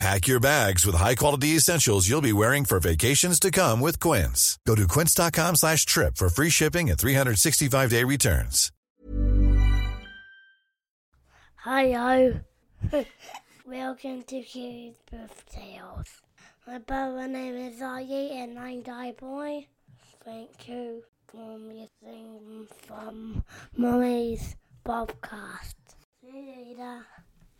Pack your bags with high-quality essentials you'll be wearing for vacations to come with Quince. Go to quince.com slash trip for free shipping and 365-day returns. Hi-yo. Welcome to Kids Birth Tales. My brother name is Zayee and I'm Guy Boy. Thank you for listening from Mommy's podcast. See you later.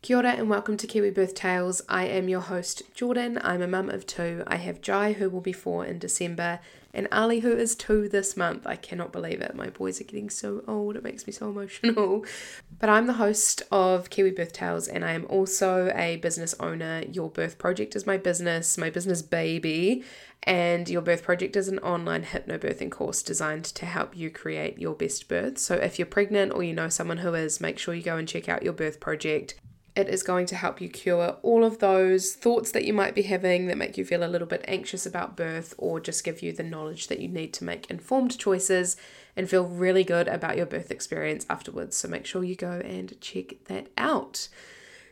Kia ora and welcome to Kiwi Birth Tales. I am your host, Jordan. I'm a mum of two. I have Jai, who will be four in December, and Ali, who is two this month. I cannot believe it. My boys are getting so old. It makes me so emotional. But I'm the host of Kiwi Birth Tales, and I am also a business owner. Your Birth Project is my business, my business baby. And Your Birth Project is an online hypnobirthing course designed to help you create your best birth. So if you're pregnant or you know someone who is, make sure you go and check out Your Birth Project. It is going to help you cure all of those thoughts that you might be having that make you feel a little bit anxious about birth, or just give you the knowledge that you need to make informed choices and feel really good about your birth experience afterwards. So make sure you go and check that out.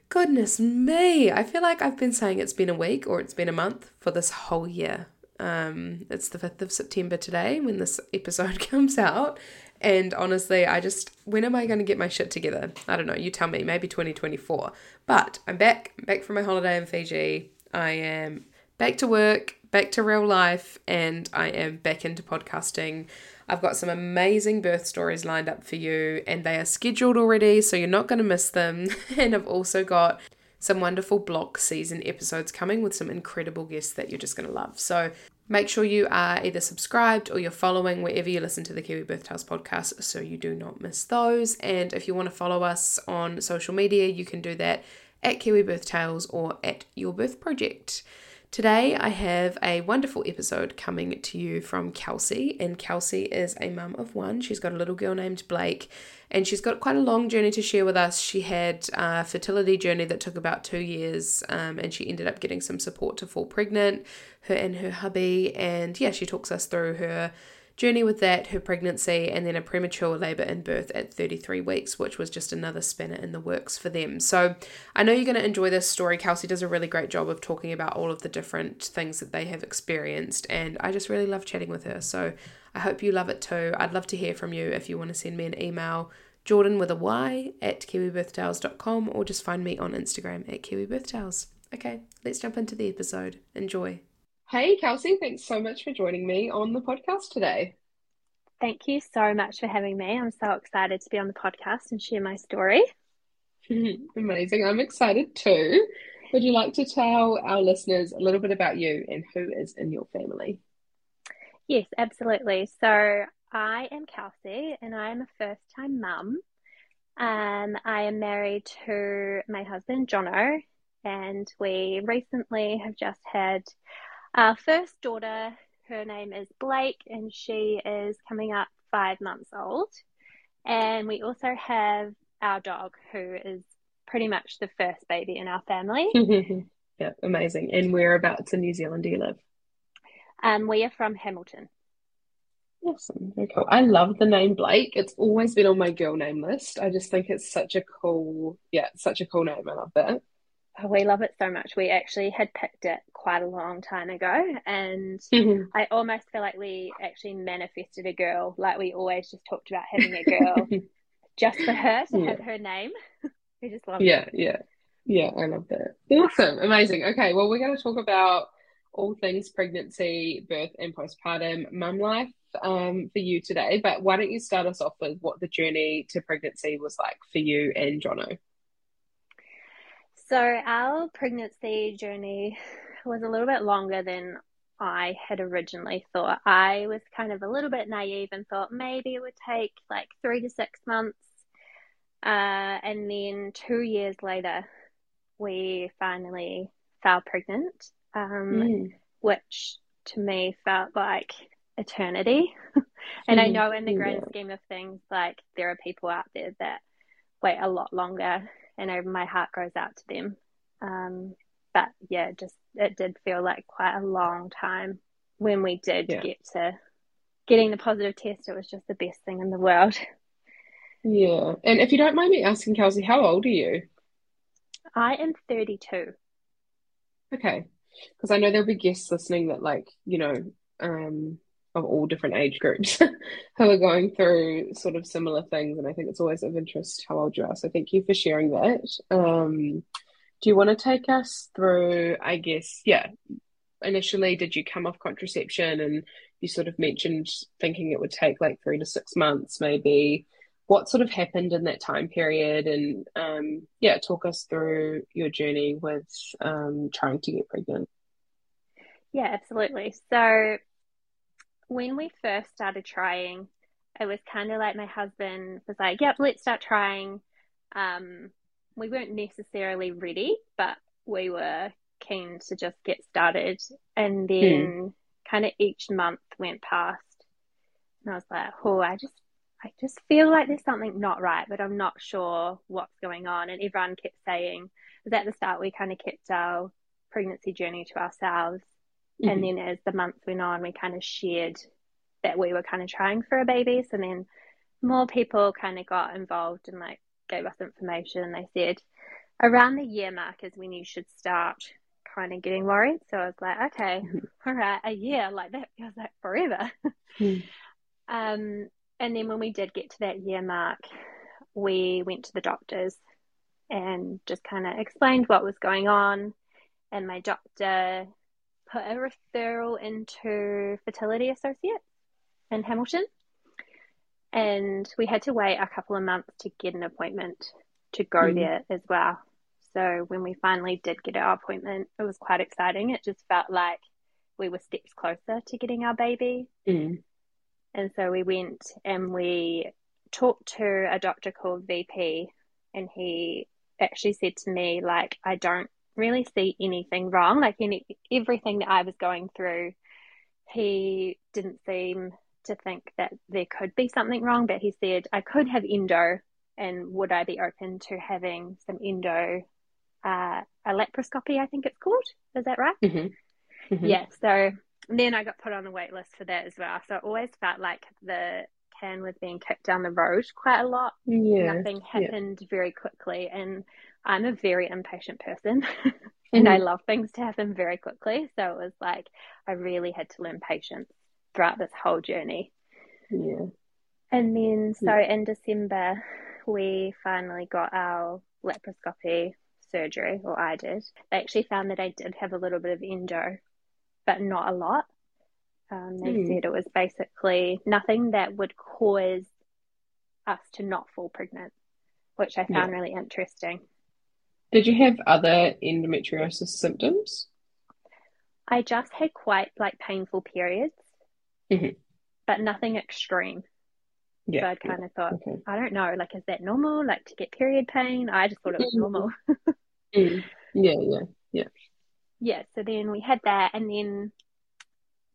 Goodness me, I feel like I've been saying it's been a week or it's been a month for this whole year. Um, it's the 5th of September today when this episode comes out, and honestly, I just, when am I going to get my shit together? I don't know. You tell me, maybe 2024. But I'm back, I'm back from my holiday in Fiji. I am back to work, back to real life, and I am back into podcasting. I've got some amazing birth stories lined up for you, and they are scheduled already, so you're not going to miss them. and I've also got some wonderful block season episodes coming with some incredible guests that you're just going to love. So Make sure you are either subscribed or you're following wherever you listen to the Kiwi Birth Tales podcast so you do not miss those. And if you want to follow us on social media, you can do that at Kiwi Birth Tales or at Your Birth Project. Today, I have a wonderful episode coming to you from Kelsey, and Kelsey is a mum of one. She's got a little girl named Blake, and she's got quite a long journey to share with us. She had a fertility journey that took about two years, um, and she ended up getting some support to fall pregnant, her and her hubby. And yeah, she talks us through her journey with that, her pregnancy, and then a premature labour and birth at 33 weeks, which was just another spanner in the works for them. So I know you're going to enjoy this story. Kelsey does a really great job of talking about all of the different things that they have experienced, and I just really love chatting with her. So I hope you love it too. I'd love to hear from you if you want to send me an email. Jordan with a Y at kiwibirthtales.com or just find me on Instagram at kiwibirthtales. Okay, let's jump into the episode. Enjoy. Hey, Kelsey, thanks so much for joining me on the podcast today. Thank you so much for having me. I'm so excited to be on the podcast and share my story. Amazing. I'm excited too. Would you like to tell our listeners a little bit about you and who is in your family? Yes, absolutely. So I am Kelsey and I am a first time mum. Um, I am married to my husband, Jono, and we recently have just had our first daughter, her name is Blake, and she is coming up five months old. And we also have our dog, who is pretty much the first baby in our family. yeah, amazing. And whereabouts in New Zealand do you live? Um, we are from Hamilton. Awesome. Very cool. I love the name Blake. It's always been on my girl name list. I just think it's such a cool, yeah, such a cool name. I love that. We love it so much. We actually had picked it quite a long time ago, and mm-hmm. I almost feel like we actually manifested a girl. Like we always just talked about having a girl just for her to yeah. have her name. we just love yeah, it. Yeah, yeah, I love that. Awesome, amazing. Okay, well, we're going to talk about all things pregnancy, birth, and postpartum mum life um, for you today. But why don't you start us off with what the journey to pregnancy was like for you and Jono? So, our pregnancy journey was a little bit longer than I had originally thought. I was kind of a little bit naive and thought maybe it would take like three to six months. Uh, and then two years later, we finally fell pregnant, um, mm. which to me felt like eternity. and I Mhm. know in the grand Yeah. scheme of things, like there are people out there that wait a lot longer, and I, my heart goes out to them. Um, but yeah, just it did feel like quite a long time when we did Yeah. get to getting the positive test. It was just the best thing in the world. Yeah. And if you don't mind me asking, Kelsey, how old are you? I am 32. Okay. Because I know there'll be guests listening that like, you know, um, of all different age groups who are going through sort of similar things. And I think it's always of interest how old you are. So thank you for sharing that. Um, do you want to take us through, I guess, yeah, initially did you come off contraception and you sort of mentioned thinking it would take like three to six months maybe. What sort of happened in that time period? And um, yeah, talk us through your journey with um, trying to get pregnant. Yeah, absolutely. So when we first started trying, it was kind of like my husband was like, "Yep, let's start trying." Um, we weren't necessarily ready, but we were keen to just get started. And then kind of each month went past, and I was like, "Oh, I just, I just feel like there's something not right, but I'm not sure what's going on." And everyone kept saying, "Because at the start we kind of kept our pregnancy journey to ourselves." And then as the months went on, we kind of shared that we were kind of trying for a baby. So then more people kind of got involved and like gave us information. They said around the year mark is when you should start kind of getting worried. So I was like, okay, Mhm. all right, a year, like that feels like forever. Mhm. Um, and then when we did get to that year mark, we went to the doctors and just kind of explained what was going on. And my doctor put a referral into Fertility Associates in Hamilton. And we had to wait a couple of months to get an appointment to go Mm. there as well. So when we finally did get our appointment, it was quite exciting. It just felt like we were steps closer to getting our baby. Mm. And so we went and we talked to a doctor called VP, and he actually said to me, like, I don't really see anything wrong. Like, any, everything that I was going through, he didn't seem to think that there could be something wrong, but he said, I could have endo, and would I be open to having some endo, uh, a laparoscopy, I think it's called. Is that right? Mhm. Mhm. Yeah, so then I got put on the wait list for that as well. So I always felt like the can was being kicked down the road quite a lot. Yeah. Nothing Yeah. happened very quickly, and I'm a very impatient person, and I Mhm. love things to happen very quickly. So it was like I really had to learn patience throughout this whole journey. Yeah. And then, so in December, we finally got our laparoscopy surgery, or I did. They actually found that I did have a little bit of endo, but not a lot. Um, they Mm. said it was basically nothing that would cause us to not fall pregnant, which I found Yeah. really interesting. Did you have other endometriosis symptoms? I just had quite like painful periods, Mhm. but nothing extreme. Yeah, So I kind of thought, Okay. I don't know, like, is that normal? Like to get period pain? I just thought it was normal. Mm. Yeah, yeah. yeah, so then we had that, and then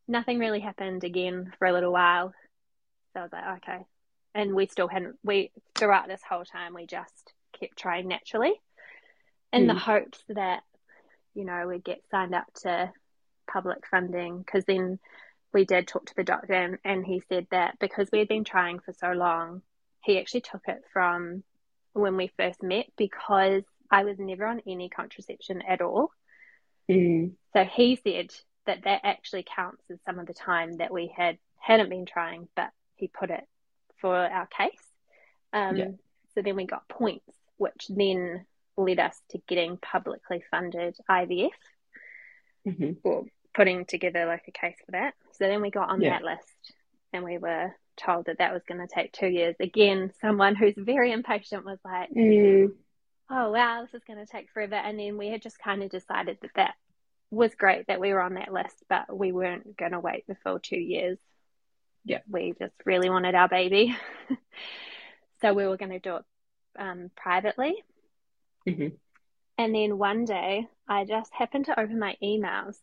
nothing really happened again for a little while. So I was like, okay. And we still hadn't, we, throughout this whole time, we just kept trying naturally in the Mm. hopes that, you know, we'd get signed up to public funding. Because then we did talk to the doctor, and, and he said that because we had been trying for so long, he actually took it from when we first met because I was never on any contraception at all. Mm. So he said that that actually counts as some of the time that we had hadn't been trying, but he put it for our case. Um, Yeah. So then we got points, which then led us to getting publicly funded IVF Mhm. or putting together like a case for that. So then we got on Yeah. that list and we were told that that was going to take two years. Again, someone who's very impatient was like, Mm. oh wow, this is going to take forever. And then we had just kind of decided that that was great that we were on that list, but we weren't going to wait the full two years. Yeah. We just really wanted our baby. so we were going to do it um, privately. Mhm. And then one day I just happened to open my emails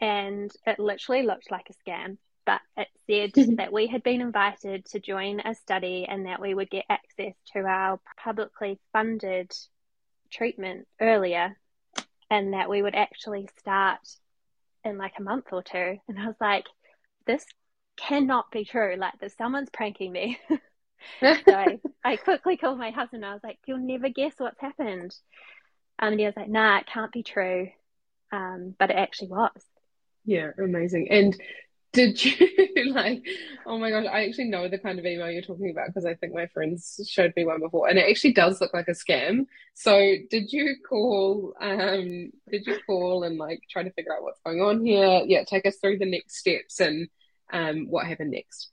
and it literally looked like a scam. but it said that we had been invited to join a study and that we would get access to our publicly funded treatment earlier and that we would actually start in like a month or two. And I was like, this cannot be true. Like, there's someone's pranking me. so I, I quickly called my husband. I was like, you'll never guess what's happened. And he was like, nah, it can't be true. Um, but it actually was. Yeah, amazing. And did you like, oh my gosh, I actually know the kind of email you're talking about because I think my friends showed me one before and it actually does look like a scam. So did you call, um, did you call and like try to figure out what's going on here? Yeah, take us through the next steps and um, what happened next.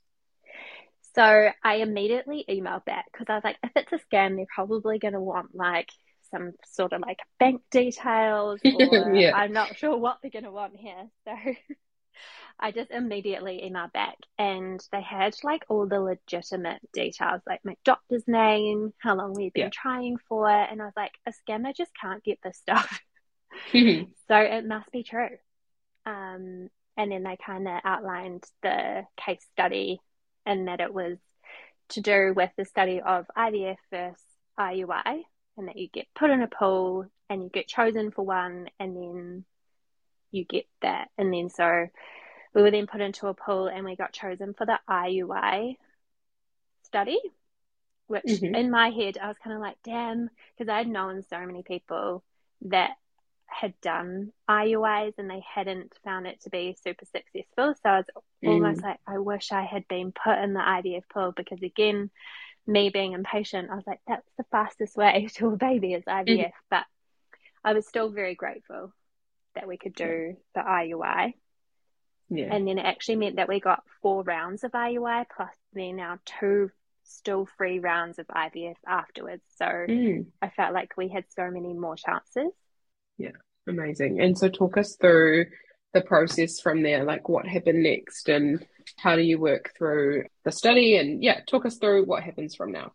So I immediately emailed back because I was like, if it's a scam, they're probably going to want like some sort of like bank details or yeah. I'm not sure what they're going to want here. So I just immediately emailed back and they had like all the legitimate details, like my doctor's name, how long we've been yeah. trying for. And I was like, a scammer just can't get this stuff. so it must be true. Um, and then they kind of outlined the case study and that it was to do with the study of IVF versus IUI and that you get put in a pool and you get chosen for one and then you get that. And then so we were then put into a pool and we got chosen for the IUI study, which mm-hmm. in my head I was kind of like, damn, because I'd known so many people that had done IUIs and they hadn't found it to be super successful. So I was mm. almost like, I wish I had been put in the IVF pool because again, me being impatient, I was like, that's the fastest way to a baby is IVF. Mm. But I was still very grateful that we could do the IUI. Yeah. And then it actually meant that we got four rounds of IUI plus then now two still free rounds of IVF afterwards. So mm. I felt like we had so many more chances. Yeah, amazing. And so talk us through the process from there, like what happened next and how do you work through the study and yeah, talk us through what happens from now.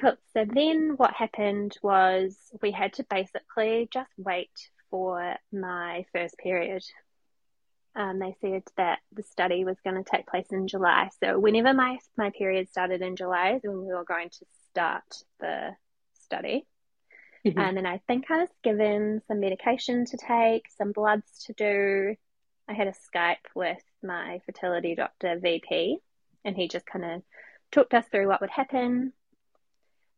Cool. So then what happened was we had to basically just wait for my first period. Um, they said that the study was going to take place in July. So whenever my my period started in July is when we were going to start the study. Mm-hmm. And then I think I was given some medication to take, some bloods to do. I had a Skype with my fertility doctor, VP, and he just kind of talked us through what would happen.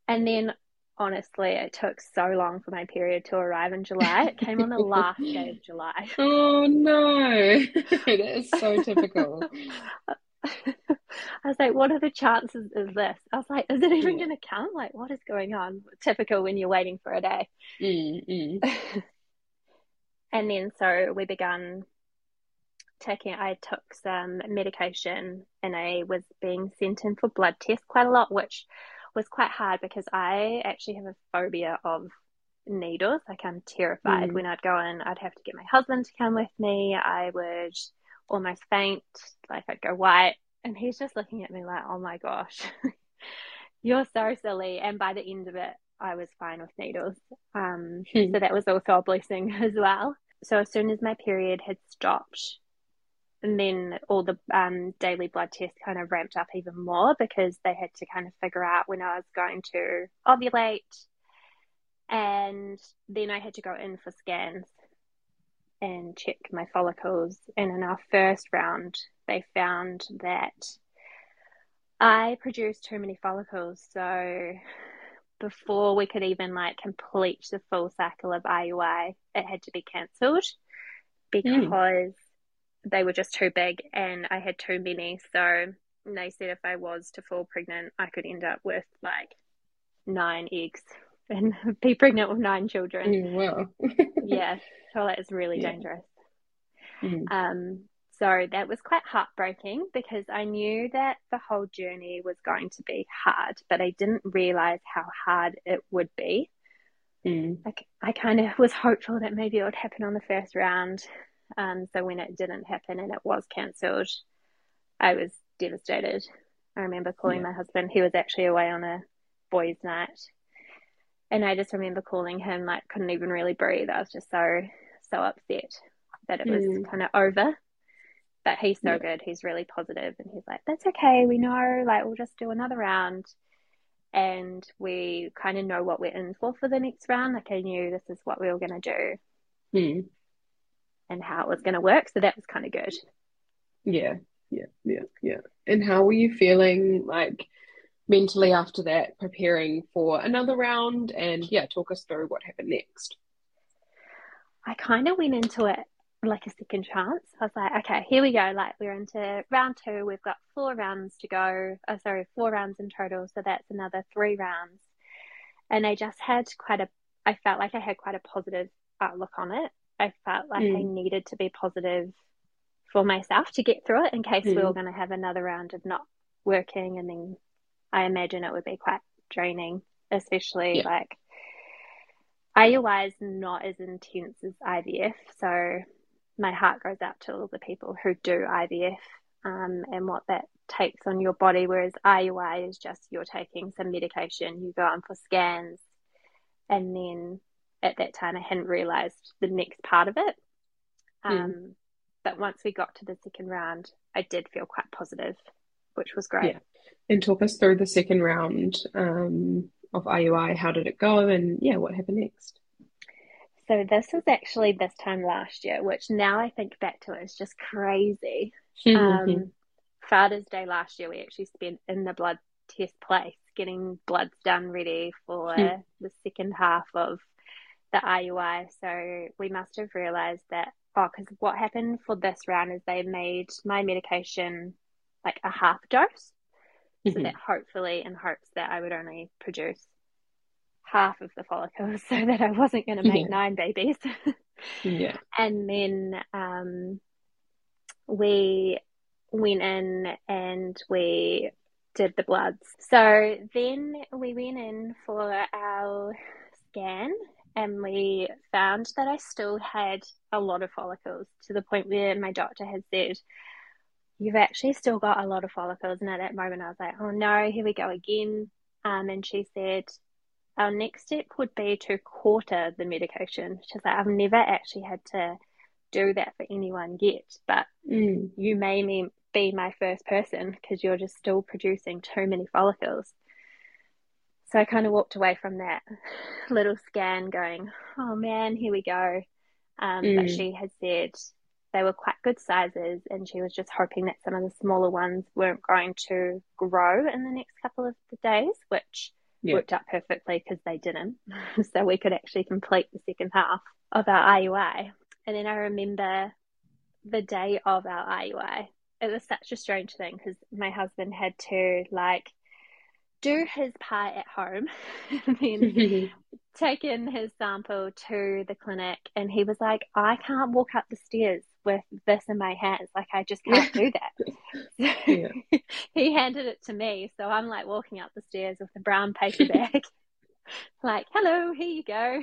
And then, honestly, it took so long for my period to arrive in July. It came on the last day of July. Oh no, that is so typical. I was like, what are the chances of this? I was like, is it even yeah. going to count? Like, what is going on? Typical when you're waiting for a day. Mm, and then so we began taking, I took some medication and I was being sent in for blood tests quite a lot, which was quite hard because I actually have a phobia of needles. Like, I'm terrified. Mm. When I'd go in, I'd have to get my husband to come with me. I would almost faint, like I'd go white. And he's just looking at me like, oh my gosh, you're so silly. And by the end of it, I was fine with needles. Um, hmm. So that was also a blessing as well. So as soon as my period had stopped, and then all the um, daily blood tests kind of ramped up even more because they had to kind of figure out when I was going to ovulate. And then I had to go in for scans and check my follicles. And in our first round, they found that I produced too many follicles. So before we could even like complete the full cycle of IUI, it had to be cancelled hmm. because mm. they were just too big and I had too many. So they said if I was to fall pregnant, I could end up with like nine eggs and be pregnant with nine children. Mm, wow. yeah, so that is really yeah. dangerous. Mm. Um, so that was quite heartbreaking because I knew that the whole journey was going to be hard, but I didn't realize how hard it would be. Mm. Like I kind of was hopeful that maybe it would happen on the first round. Um, so when it didn't happen and it was cancelled, I was devastated. I remember calling yeah. my husband. He was actually away on a boys' night, and I just remember calling him like couldn't even really breathe. I was just so so upset that it was mm. kind of over But he's so Yeah. good. He's really positive and he's like, That's okay, we know, like we'll just do another round and we kind of know what we're in for for the next round. Like I knew this is what we were gonna do Hmm. and how it was gonna work. So that was kind of good. Yeah, yeah, yeah, yeah. And how were you feeling like mentally after that, preparing for another round? And yeah, talk us through what happened next. I kind of went into it like a second chance. I was like, okay, here we go. Like we're into round two. We've got four rounds to go. Oh, sorry, four rounds in total. So that's another three rounds. And I just had quite a, I felt like I had quite a positive outlook on it. I felt like I Mm. needed to be positive for myself to get through it in case we Mm. were going to have another round of not working. And then I imagine it would be quite draining, especially Yeah. like IUI is not as intense as IVF. So my heart goes out to all the people who do IVF um, and what that takes on your body. Whereas IUI is just you're taking some medication, you go on for scans, and then at that time I hadn't realized the next part of it. Um, But once we got to the second round, I did feel quite positive, which was great. Yeah. And talk us through the second round um, of IUI. How did it go? And yeah, what happened next? So this was actually this time last year, which now I think back to it is just crazy. Um, Father's Day last year, we actually spent in the blood test place getting bloods done ready for Hmm. the second half of the IUI. So we must have realized that, oh, because what happened for this round is they made my medication like a half dose. So Mhm. that hopefully, in hopes that I would only produce half of the follicles so that I wasn't going to make Yeah. nine babies. Yeah. And then um, we went in and we did the bloods. So then we went in for our scan and we found that I still had a lot of follicles to the point where my doctor had said, You've actually still got a lot of follicles. And at that moment, I was like, Oh no, here we go again. Um, and she said, Our next step would be to quarter the medication. She's like, I've never actually had to do that for anyone yet, but Mm. you may be my first person because you're just still producing too many follicles. So I kind of walked away from that little scan going, oh man, here we go. Um, But Mm. she had said they were quite good sizes and she was just hoping that some of the smaller ones weren't going to grow in the next couple of days, which Yeah. worked out perfectly because they didn't. so we could actually complete the second half of our IUI. And then I remember the day of our IUI. It was such a strange thing because my husband had to like do his part at home and then take in his sample to the clinic and he was like, I can't walk up the stairs with this in my hands. Like I just can't do that. Yeah. he handed it to me, so I'm like walking up the stairs with a brown paper bag. like, hello, here you go.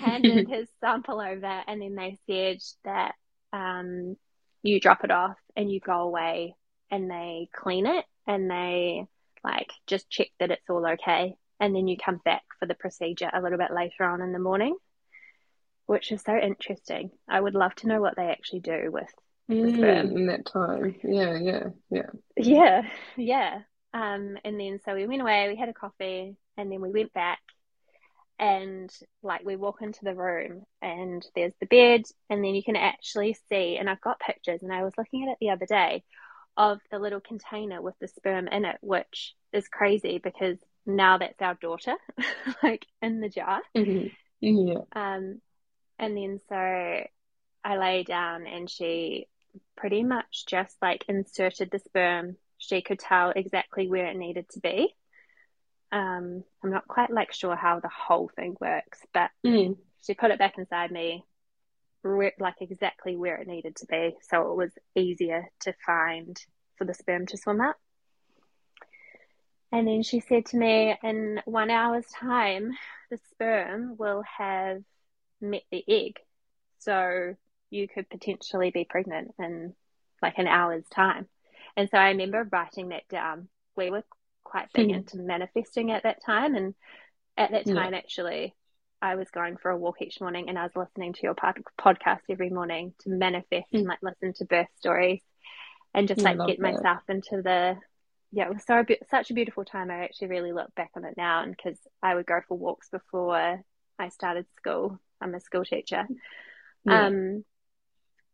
handed his sample over, and then they said that um, you drop it off and you go away, and they clean it and they like just check that it's all okay, and then you come back for the procedure a little bit later on in the morning, which is so interesting. I would love to know what they actually do with. Mm, in that time. Yeah, yeah, yeah. Yeah, yeah. Um, and then so we went away, we had a coffee, and then we went back and like we walk into the room and there's the bed and then you can actually see and I've got pictures and I was looking at it the other day of the little container with the sperm in it which is crazy because now that's our daughter like in the jar Mhm. Yeah. um and then so I lay down and she pretty much just like inserted the sperm she could tell exactly where it needed to be um, I'm not quite like sure how the whole thing works, but Mm. she put it back inside me, like exactly where it needed to be, so it was easier to find for the sperm to swim up. And then she said to me, in one hour's time, the sperm will have met the egg, so you could potentially be pregnant in like an hour's time. And so I remember writing that down. We were quite big Hmm. into manifesting at that time, and at that Yeah. time, actually, I was going for a walk each morning and I was listening to your pod- podcast every morning to manifest and like listen to birth stories and just like get that. myself into the yeah it was so such a beautiful time I actually really look back on it now and because I would go for walks before I started school I'm a school teacher Yeah. um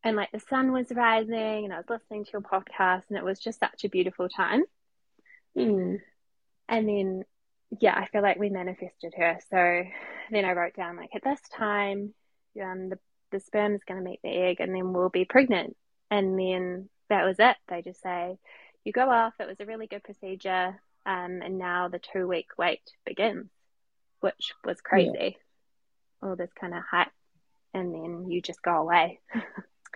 and like the sun was rising and I was listening to your podcast and it was just such a beautiful time Mm. and then, yeah, I feel like we manifested her. So then I wrote down, like, at this time, um, the, the sperm is going to meet the egg and then we'll be pregnant. And then that was it. They just say, you go off. It was a really good procedure. Um, and now the two week wait begins, which was crazy. All this kind of hype. And then you just go away.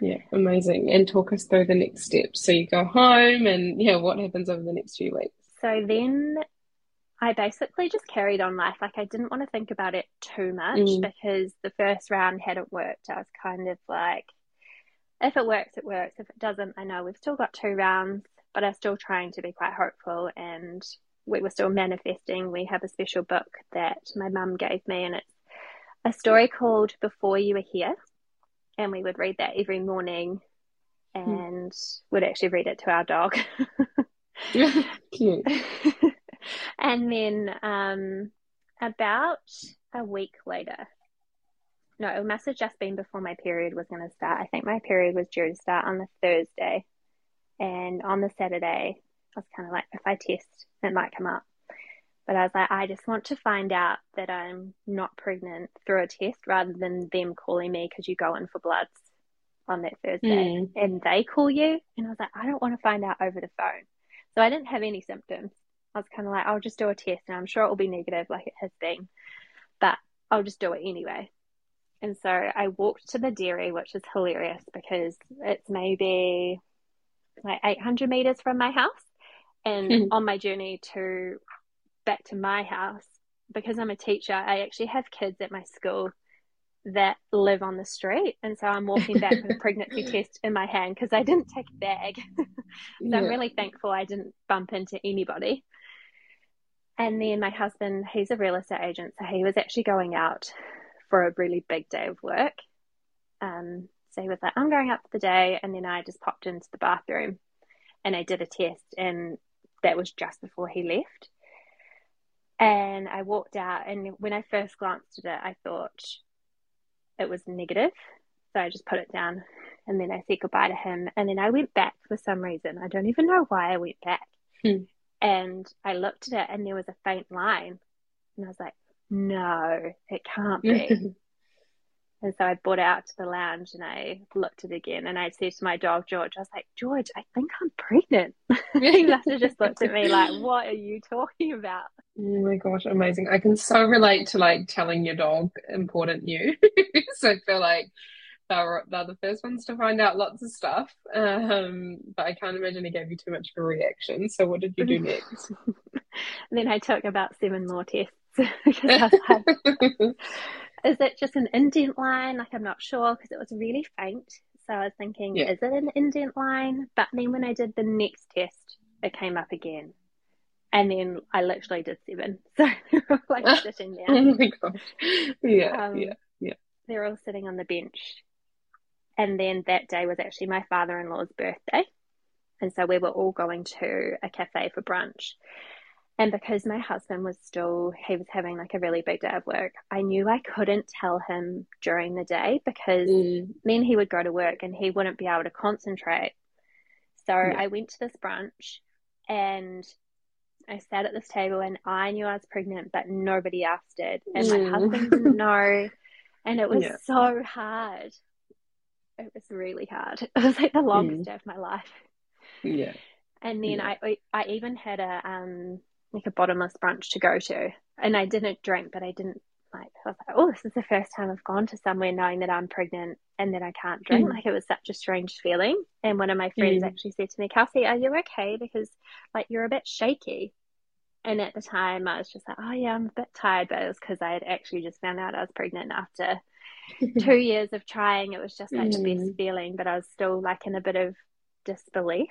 Yeah, amazing. And talk us through the next steps. So you go home and yeah, what happens over the next few weeks? So then I basically just carried on life. Like I didn't want to think about it too much Mm. because the first round hadn't worked. I was kind of like, if it works, it works. If it doesn't, I know we've still got two rounds, but I'm still trying to be quite hopeful and we were still manifesting. We have a special book that my mum gave me and it's a story called Before You Were Here. And we would read that every morning and would actually read it to our dog. Cute. and then um, about a week later, no, it must have just been before my period was going to start. I think my period was due to start on the Thursday. And on the Saturday, I was kind of like, if I test, it might come up. But I was like, I just want to find out that I'm not pregnant through a test rather than them calling me because you go in for bloods on that Thursday Mm. and they call you. And I was like, I don't want to find out over the phone. So I didn't have any symptoms. I was kind of like, I'll just do a test and I'm sure it will be negative like it has been, but I'll just do it anyway. And so I walked to the dairy, which is hilarious because it's maybe like 800 meters from my house. And Mhm. on my journey to back to my house, because I'm a teacher, I actually have kids at my school that live on the street. And so I'm walking back with a pregnancy test in my hand because I didn't take a bag. So I'm really thankful I didn't bump into anybody. And then my husband, he's a real estate agent, so he was actually going out for a really big day of work. Um, so he was like, I'm going out for the day. And then I just popped into the bathroom and I did a test, and that was just before he left. And I walked out, and when I first glanced at it, I thought it was negative. So I just put it down and then I said goodbye to him. And then I went back for some reason. I don't even know why I went back. Hmm. And I looked at it and there was a faint line. And I was like, no, it can't be. and so I brought it out to the lounge and I looked at it again. And I said to my dog, George, I was like, George, I think I'm pregnant. he must have just looked at me like, what are you talking about? Oh my gosh, amazing. I can so relate to like telling your dog important news. so I feel like they're, they're the first ones to find out lots of stuff. Um, but I can't imagine it gave you too much of a reaction. So what did you do next? And then I took about seven more tests because I was like, is it just an indent line? Like, I'm not sure because it was really faint. So I was thinking, Yeah. is it an indent line? But then when I did the next test, it came up again. And then I literally did seven. So they were like sitting there. Oh my gosh. Yeah, Um, yeah. They're all sitting on the bench. And then that day was actually my father in law's birthday. And so we were all going to a cafe for brunch. And because my husband was still, he was having like a really big day of work, I knew I couldn't tell him during the day because Mm, then he would go to work and he wouldn't be able to concentrate. So Yeah. I went to this brunch and I sat at this table and I knew I was pregnant, but nobody else did. And my Mm. husband didn't know. And it was Yeah. so hard. It was really hard. It was like the longest day of my life. yeah. And then Yeah. I I even had a um like a bottomless brunch to go to, and I didn't drink, but I didn't like. I was like, oh, this is the first time I've gone to somewhere knowing that I'm pregnant and that I can't drink. Mm. Like it was such a strange feeling. And one of my friends Mm. actually said to me, Kelsey, are you okay? Because like you're a bit shaky. And at the time, I was just like, oh yeah, I'm a bit tired, but it was because I had actually just found out I was pregnant after two years of trying. It was just like the best Mm. feeling, but I was still like in a bit of disbelief.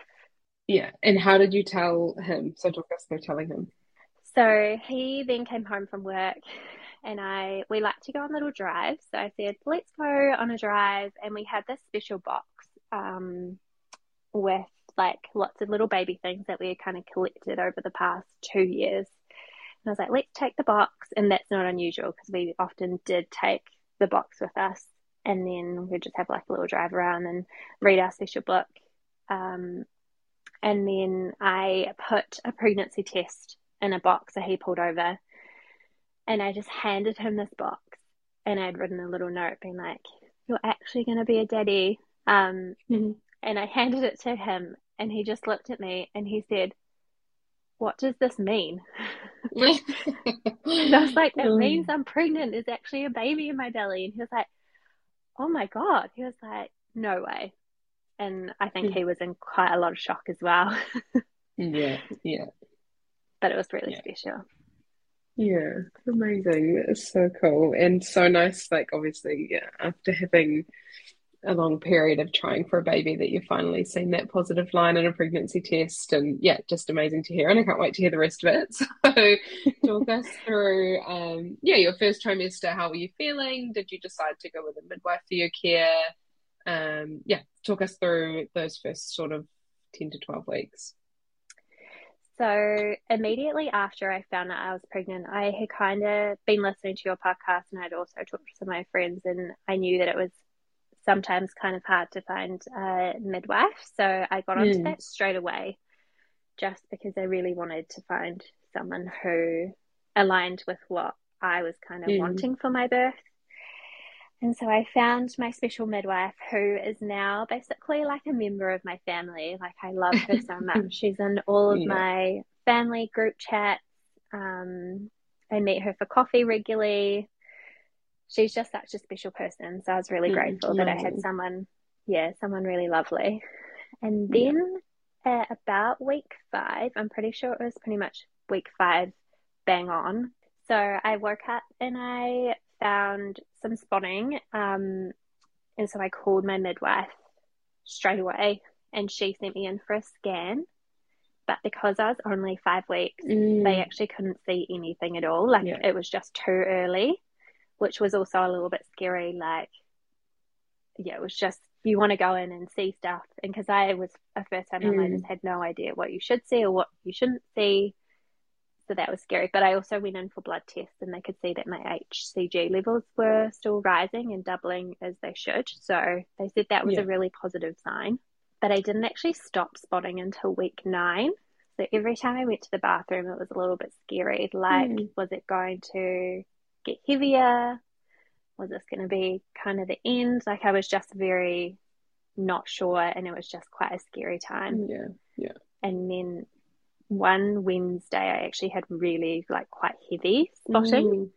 Yeah. And how did you tell him? So talk us through telling him. So he then came home from work and I we like to go on little drives. So I said, let's go on a drive, and we had this special box um, with like lots of little baby things that we had kind of collected over the past two years. And I was like, let's take the box, and that's not unusual because we often did take the box with us, and then we'd just have like a little drive around and read our special book. Um, and then I put a pregnancy test in a box that he pulled over, and I just handed him this box, and I'd written a little note being like, "You're actually going to be a daddy." Um, mm-hmm. And I handed it to him, and he just looked at me and he said, What does this mean? and I was like, It means I'm pregnant. There's actually a baby in my belly. And he was like, Oh my God. He was like, No way. And I think he was in quite a lot of shock as well. yeah, yeah. But it was really yeah. special. Yeah, amazing. It's so cool and so nice. Like, obviously, yeah, after having a long period of trying for a baby that you've finally seen that positive line in a pregnancy test and yeah just amazing to hear and i can't wait to hear the rest of it so talk us through um, yeah your first trimester how were you feeling did you decide to go with a midwife for your care um, yeah talk us through those first sort of 10 to 12 weeks so immediately after I found out I was pregnant, I had kind of been listening to your podcast and I'd also talked to some of my friends and I knew that it was sometimes kind of hard to find a midwife. So I got onto mm. that straight away just because I really wanted to find someone who aligned with what I was kind of mm. wanting for my birth. And so I found my special midwife who is now basically like a member of my family. Like I love her so much. She's in all of yeah. my family group chats. Um, I meet her for coffee regularly she's just such a special person. So I was really mm, grateful that I had someone, yeah, someone really lovely. And then yeah. at about week five, I'm pretty sure it was pretty much week five, bang on. So I woke up and I found some spotting. Um, and so I called my midwife straight away and she sent me in for a scan. But because I was only five weeks, mm. they actually couldn't see anything at all. Like yeah. it was just too early which was also a little bit scary. Like, yeah, it was just you want to go in and see stuff, and because I was a first time mm. I just had no idea what you should see or what you shouldn't see. So that was scary. But I also went in for blood tests, and they could see that my HCG levels were still rising and doubling as they should. So they said that was yeah. a really positive sign. But I didn't actually stop spotting until week nine. So every time I went to the bathroom, it was a little bit scary. Like, mm. was it going to get heavier? Was this going to be kind of the end? Like I was just very not sure, and it was just quite a scary time. Yeah, yeah. And then one Wednesday, I actually had really like quite heavy spotting. Mm.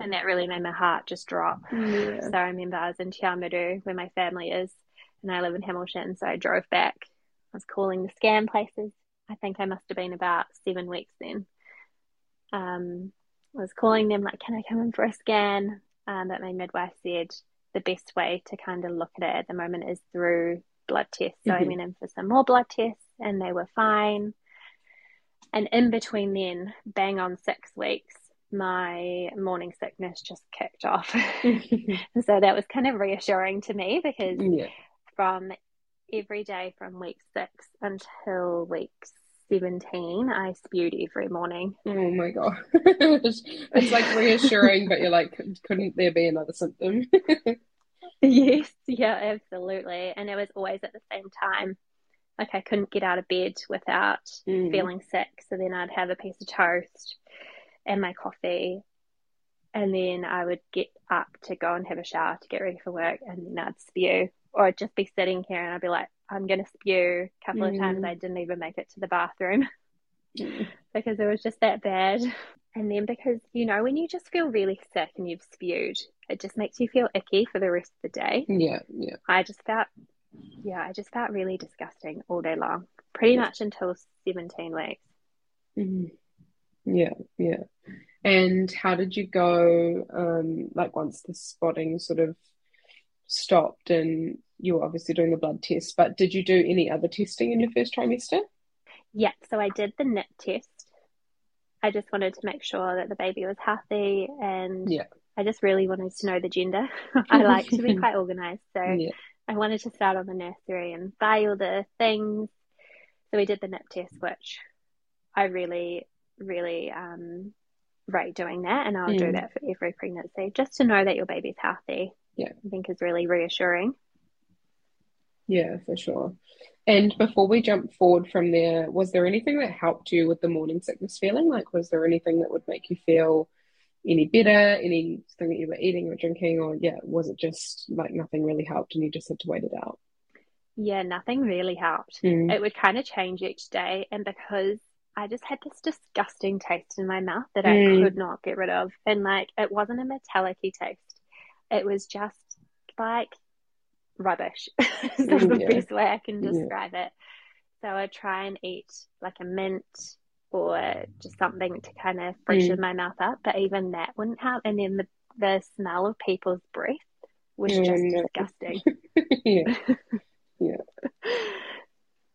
And that really made my heart just drop. Yeah. So I remember I was in Te Awamutu, where my family is, and I live in Hamilton. So I drove back. I was calling the scan places. I think I must have been about seven weeks then. Um, was calling them like, can I come in for a scan? Um, but my midwife said the best way to kind of look at it at the moment is through blood tests. So mm-hmm. I went in for some more blood tests and they were fine. And in between then, bang on six weeks, my morning sickness just kicked off. and so that was kind of reassuring to me because yeah. from every day from week six until week 17, I spewed every morning. Oh my god. it's like reassuring, but you're like, couldn't there be another symptom? yes, yeah, absolutely. And it was always at the same time. Like I couldn't get out of bed without mm. feeling sick. So then I'd have a piece of toast and my coffee. And then I would get up to go and have a shower to get ready for work. And then I'd spew. Or I'd just be sitting here and I'd be like, I'm going to spew. A couple mm. of times I didn't even make it to the bathroom mm. because it was just that bad. And then because, you know, when you just feel really sick and you've spewed, it just makes you feel icky for the rest of the day. Yeah, yeah. I just felt, yeah, I just felt really disgusting all day long, pretty yeah. much until 17 weeks. Mm. Yeah, yeah. And how did you go, um, like once the spotting sort of stopped and you were obviously doing the blood test, but did you do any other testing in your first trimester? Yeah, so I did the NIPT test. I just wanted to make sure that the baby was healthy and Yeah. I just really wanted to know the gender. I like to be quite organized. So Yeah. I wanted to start on the nursery and buy all the things. So we did the nip test, which I really, really um, rate doing that. And I'll do Mm. that for every pregnancy just to know that your baby's healthy. Yeah. I think is really reassuring. Yeah, for sure. And before we jump forward from there, was there anything that helped you with the morning sickness feeling? Like, was there anything that would make you feel any better? Anything that you were eating or drinking? Or, yeah, was it just like nothing really helped and you just had to wait it out? Yeah, nothing really helped. Mm. It would kind of change each day. And because I just had this disgusting taste in my mouth that Mm. I could not get rid of. And like, it wasn't a metallic taste, it was just like rubbish. Is the Yeah. best way I can Yeah. describe it. So I'd try and eat like a mint or just something to kind of freshen my mouth up. But even that wouldn't help. And then the, the smell of people's breath was Yeah, just no. disgusting. yeah,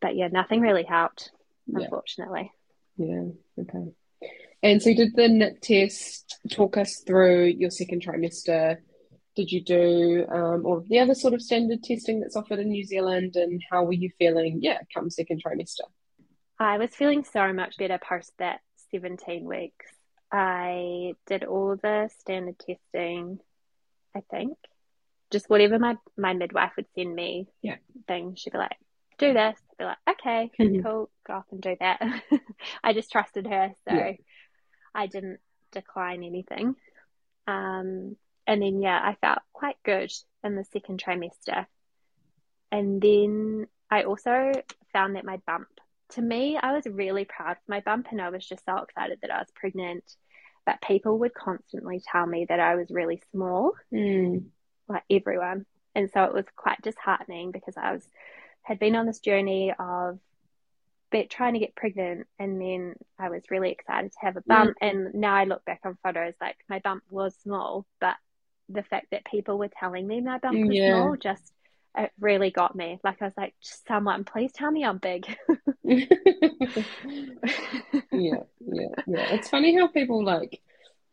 But yeah, nothing really helped, yeah, unfortunately. yeah. Okay. And so did the NIPT test. Talk us through your second trimester. Did you do um, all of the other sort of standard testing that's offered in New Zealand? And how were you feeling, yeah, come second trimester? I was feeling so much better post that 17 weeks. I did all the standard testing, I think. Just whatever my, my midwife would send me Yeah. things. She'd be like, do this. I'd be like, okay, Mhm. cool, go off and do that. I just trusted her, so Yeah. I didn't decline anything. Um, and then, yeah, I felt quite good in the second trimester. And then I also found that my bump, to me, I was really proud of my bump and I was just so excited that I was pregnant. But people would constantly tell me that I was really small, Mm. like everyone. And so it was quite disheartening because I was had been on this journey of trying to get pregnant and then I was really excited to have a bump and now I look back on photos like my bump was small but the fact that people were telling me my bump was Yeah. small just it really got me like I was like someone please tell me I'm big Yeah, yeah, yeah. It's funny how people like,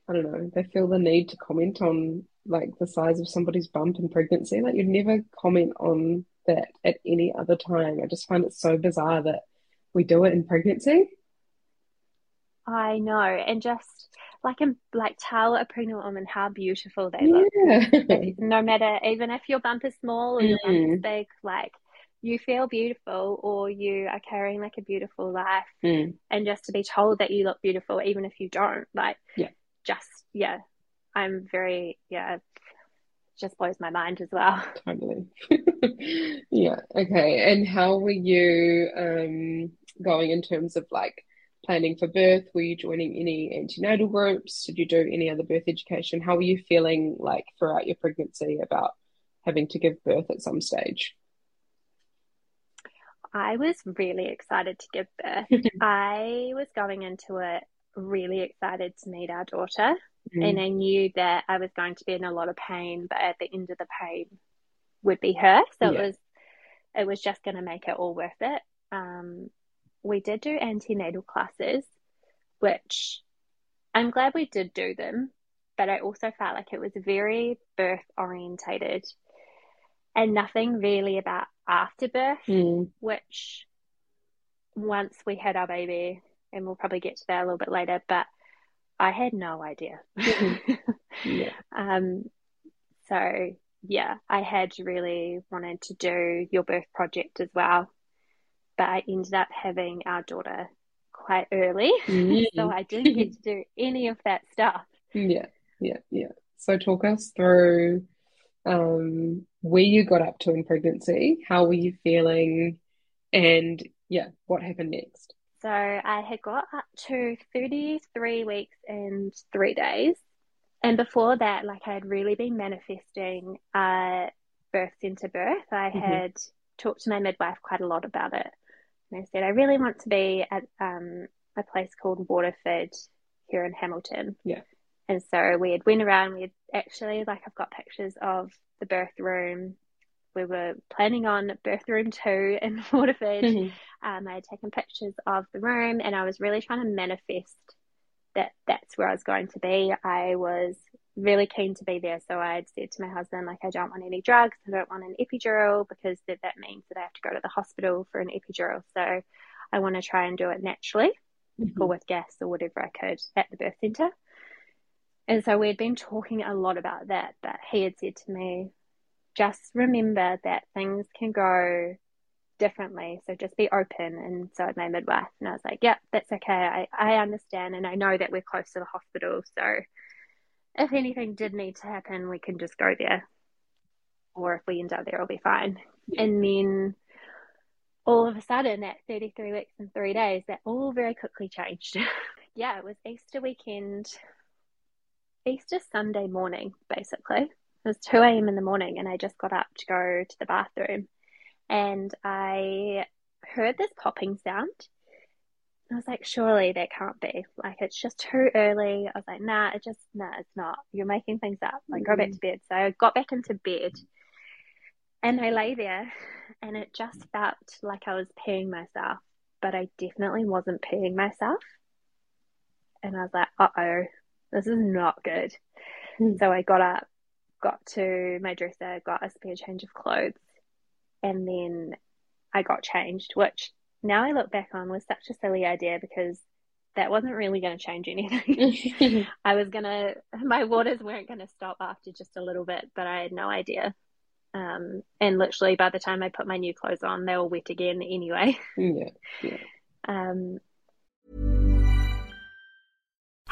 I don't know, they feel the need to comment on like the size of somebody's bump in pregnancy. Like you'd never comment on that at any other time. I just find it so bizarre that we do it in pregnancy. I know and just like and like tell a pregnant woman how beautiful they look Yeah. If- no matter even if your bump is small or your bump is Mm. big like you feel beautiful or you are carrying like a beautiful life Mm. and just to be told that you look beautiful even if you don't like Yeah. just yeah i'm very yeah it just blows my mind as well Totally. Yeah, okay. And how were you um going in terms of like planning for birth? Were you joining any antenatal groups? Did you do any other birth education? How were you feeling like throughout your pregnancy about having to give birth at some stage? I was really excited to give birth i was going into it really excited to meet our daughter and I knew that I was going to be in a lot of pain, but at the end of the pain would be her. So Yeah. it was it was just going to make it all worth it. Um, we did do antenatal classes, which I'm glad we did do them, but I also felt like it was very birth orientated and nothing really about afterbirth, Mm. which once we had our baby, and we'll probably get to that a little bit later, but I had no idea. Yeah. Um, so yeah, I had really wanted to do your birth project as well, but I ended up having our daughter quite early, Mm. so I didn't get to do any of that stuff. Yeah, yeah, yeah. So talk us through um where you got up to in pregnancy, how were you feeling, and yeah, what happened next? So I had got up to 33 weeks and three days. And before that, like I had really been manifesting uh, birth center birth. I Mhm. had talked to my midwife quite a lot about it. And I said, I really want to be at um, a place called Waterford here in Hamilton. Yeah. And so we had went around, we had actually, like I've got pictures of the birth room. We were planning on birth room two in Waterford. Mhm. Um, I had taken pictures of the room and I was really trying to manifest that that's where I was going to be. I was really keen to be there. So I had said to my husband, like, I don't want any drugs. I don't want an epidural because that, that means that I have to go to the hospital for an epidural. So I want to try and do it naturally mm-hmm. or with gas or whatever I could at the birth centre. And so we'd been talking a lot about that, but he had said to me, just remember that things can go differently. So just be open. And so had my midwife, and I was like, yeah, that's okay. I, I understand. And I know that we're close to the hospital. So if anything did need to happen, we can just go there. Or if we end up there, it'll be fine. Yeah. And then all of a sudden, at 33 weeks and three days, that all very quickly changed. yeah, it was Easter weekend, Easter Sunday morning, basically. It was 2 a.m. in the morning, and I just got up to go to the bathroom. And I heard this popping sound. I was like, surely that can't be. Like, it's just too early. I was like, nah, it just, nah, it's not. You're making things up. Like, mm-hmm. go back to bed. So I got back into bed and I lay there and it just felt like I was peeing myself, but I definitely wasn't peeing myself. And I was like, uh oh, this is not good. Mm. So I got up, got to my dresser, got a spare change of clothes, and then I got changed, which now I look back on was such a silly idea because that wasn't really going to change anything. I was going to, my waters weren't going to stop after just a little bit, but I had no idea. Um, and literally by the time I put my new clothes on, they were wet again anyway. Yeah. yeah. Um,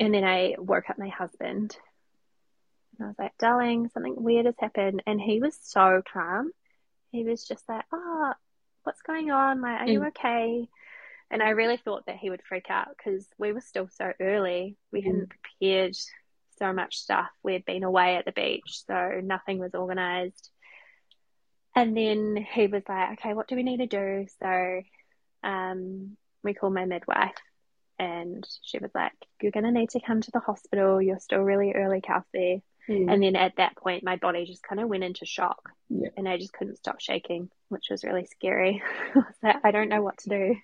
And then I woke up my husband and I was like, darling, something weird has happened. And he was so calm. He was just like, oh, what's going on? Like, are mm. you okay? And I really thought that he would freak out because we were still so early. We mm. hadn't prepared so much stuff. We'd been away at the beach, so nothing was organized. And then he was like, okay, what do we need to do? So um, we called my midwife and she was like, you're going to need to come to the hospital. You're still really early, Kelsey. Mm. And then at that point, my body just kind of went into shock yeah. and I just couldn't stop shaking, which was really scary. I don't know what to do.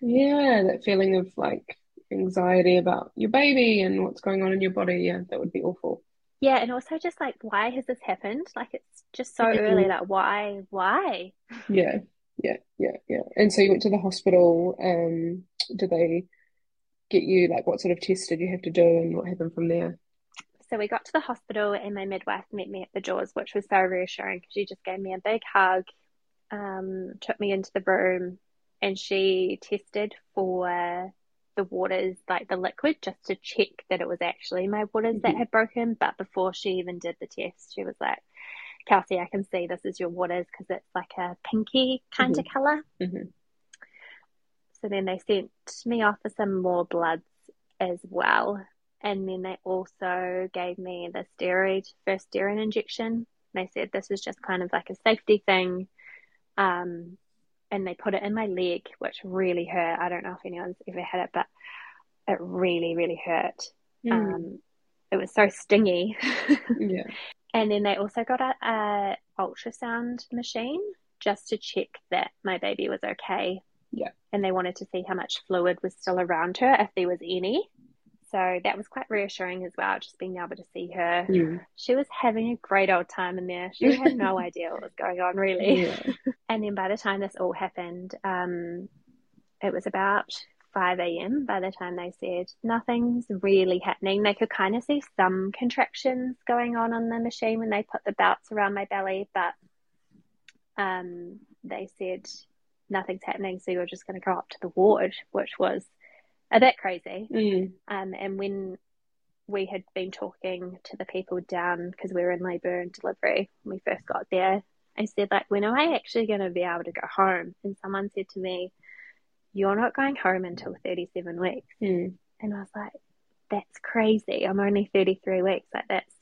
Yeah, that feeling of like anxiety about your baby and what's going on in your body. Yeah, that would be awful. Yeah, and also just like, why has this happened? Like, it's just so mm-hmm. early. Like, why? Why? Yeah, yeah, yeah, yeah. And so you went to the hospital. Um, did they get you like what sort of test did you have to do, and what happened from there? so we got to the hospital and my midwife met me at the doors, which was so reassuring because she just gave me a big hug, um, took me into the room, and she tested for the waters, like the liquid, just to check that it was actually my waters mm-hmm. that had broken. But before she even did the test, she was like, Kelsey, I can see this is your waters because it's like a pinky kind mm-hmm. of color. Mm-hmm. So then they sent me off for some more bloods as well. And then they also gave me the steroid, first steroid injection. They said this was just kind of like a safety thing. Um, and they put it in my leg, which really hurt. I don't know if anyone's ever had it, but it really, really hurt. Mm. Um, it was so stingy. yeah. And then they also got a, a ultrasound machine just to check that my baby was okay. Yeah. And they wanted to see how much fluid was still around her, if there was any. So that was quite reassuring as well, just being able to see her. Yeah. She was having a great old time in there. She had no idea what was going on, really. Yeah. and then by the time this all happened, um, it was about 5 a.m. by the time they said nothing's really happening. They could kind of see some contractions going on on the machine when they put the belts around my belly, but um, they said nothing's happening, so you're just going to go up to the ward, which was a bit crazy. Mm. Um, and when we had been talking to the people down because we were in labour and delivery when we first got there, I said like, when am I actually going to be able to go home? And someone said to me, You're not going home until 37 weeks. Mm. And I was like, That's crazy. I'm only 33 weeks. Like, that's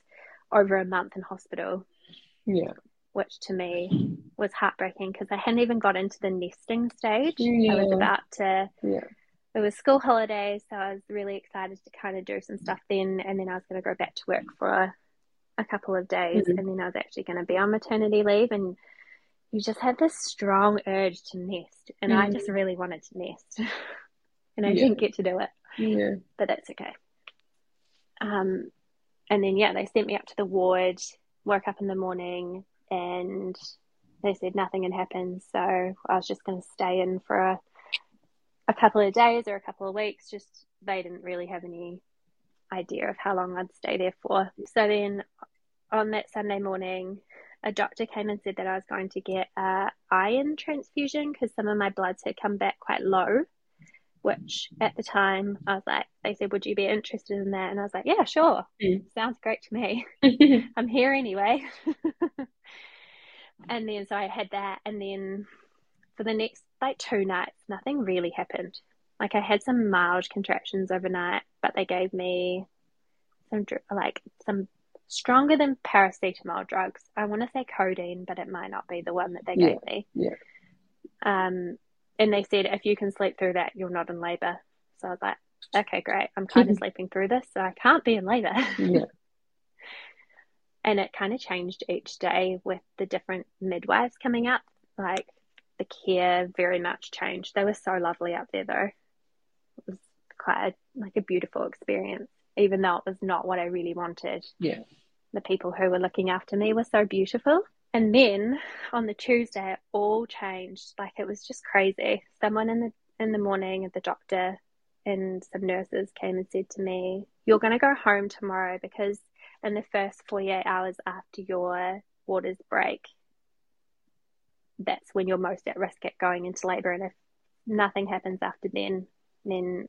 over a month in hospital, Yeah. Which to me was heartbreaking because I hadn't even got into the nesting stage. I was about to Yeah. it was school holidays, so I was really excited to kind of do some stuff then, and then I was going to go back to work for a, a couple of days, Mhm. and then I was actually going to be on maternity leave, and you just have this strong urge to nest, and I Mhm. just really wanted to nest, and I Yeah. didn't get to do it, Yeah. but that's okay. Um, and then yeah, they sent me up to the ward, woke up in the morning, and they said nothing had happened, so I was just going to stay in for a a couple of days or a couple of weeks. Just they didn't really have any idea of how long I'd stay there for. So then on that Sunday morning, a doctor came and said that I was going to get a iron transfusion because some of my bloods had come back quite low. Which at the time I was like, they said, "Would you be interested in that?" And I was like, "Yeah, sure. Mm. Sounds great to me. I'm here anyway." and then so I had that, and then for the next like two nights, nothing really happened. Like I had some mild contractions overnight, but they gave me some like some stronger than paracetamol drugs. I want to say codeine, but it might not be the one that they Yeah, gave me. yeah. Um, and they said if you can sleep through that, you're not in labor. So I was like, okay, great. I'm kind of sleeping through this, so I can't be in labor. Yeah. and it kind of changed each day with the different midwives coming up. Like the care very much changed. They were so lovely up there, though. It was quite a, like a beautiful experience, even though it was not what I really wanted. Yeah. The people who were looking after me were so beautiful. And then on the Tuesday, it all changed. Like it was just crazy. Someone in the in the morning, the doctor and some nurses came and said to me, "You're going to go home tomorrow because in the first 48 hours after your waters break, that's when you're most at risk at going into labor. And if nothing happens after then, then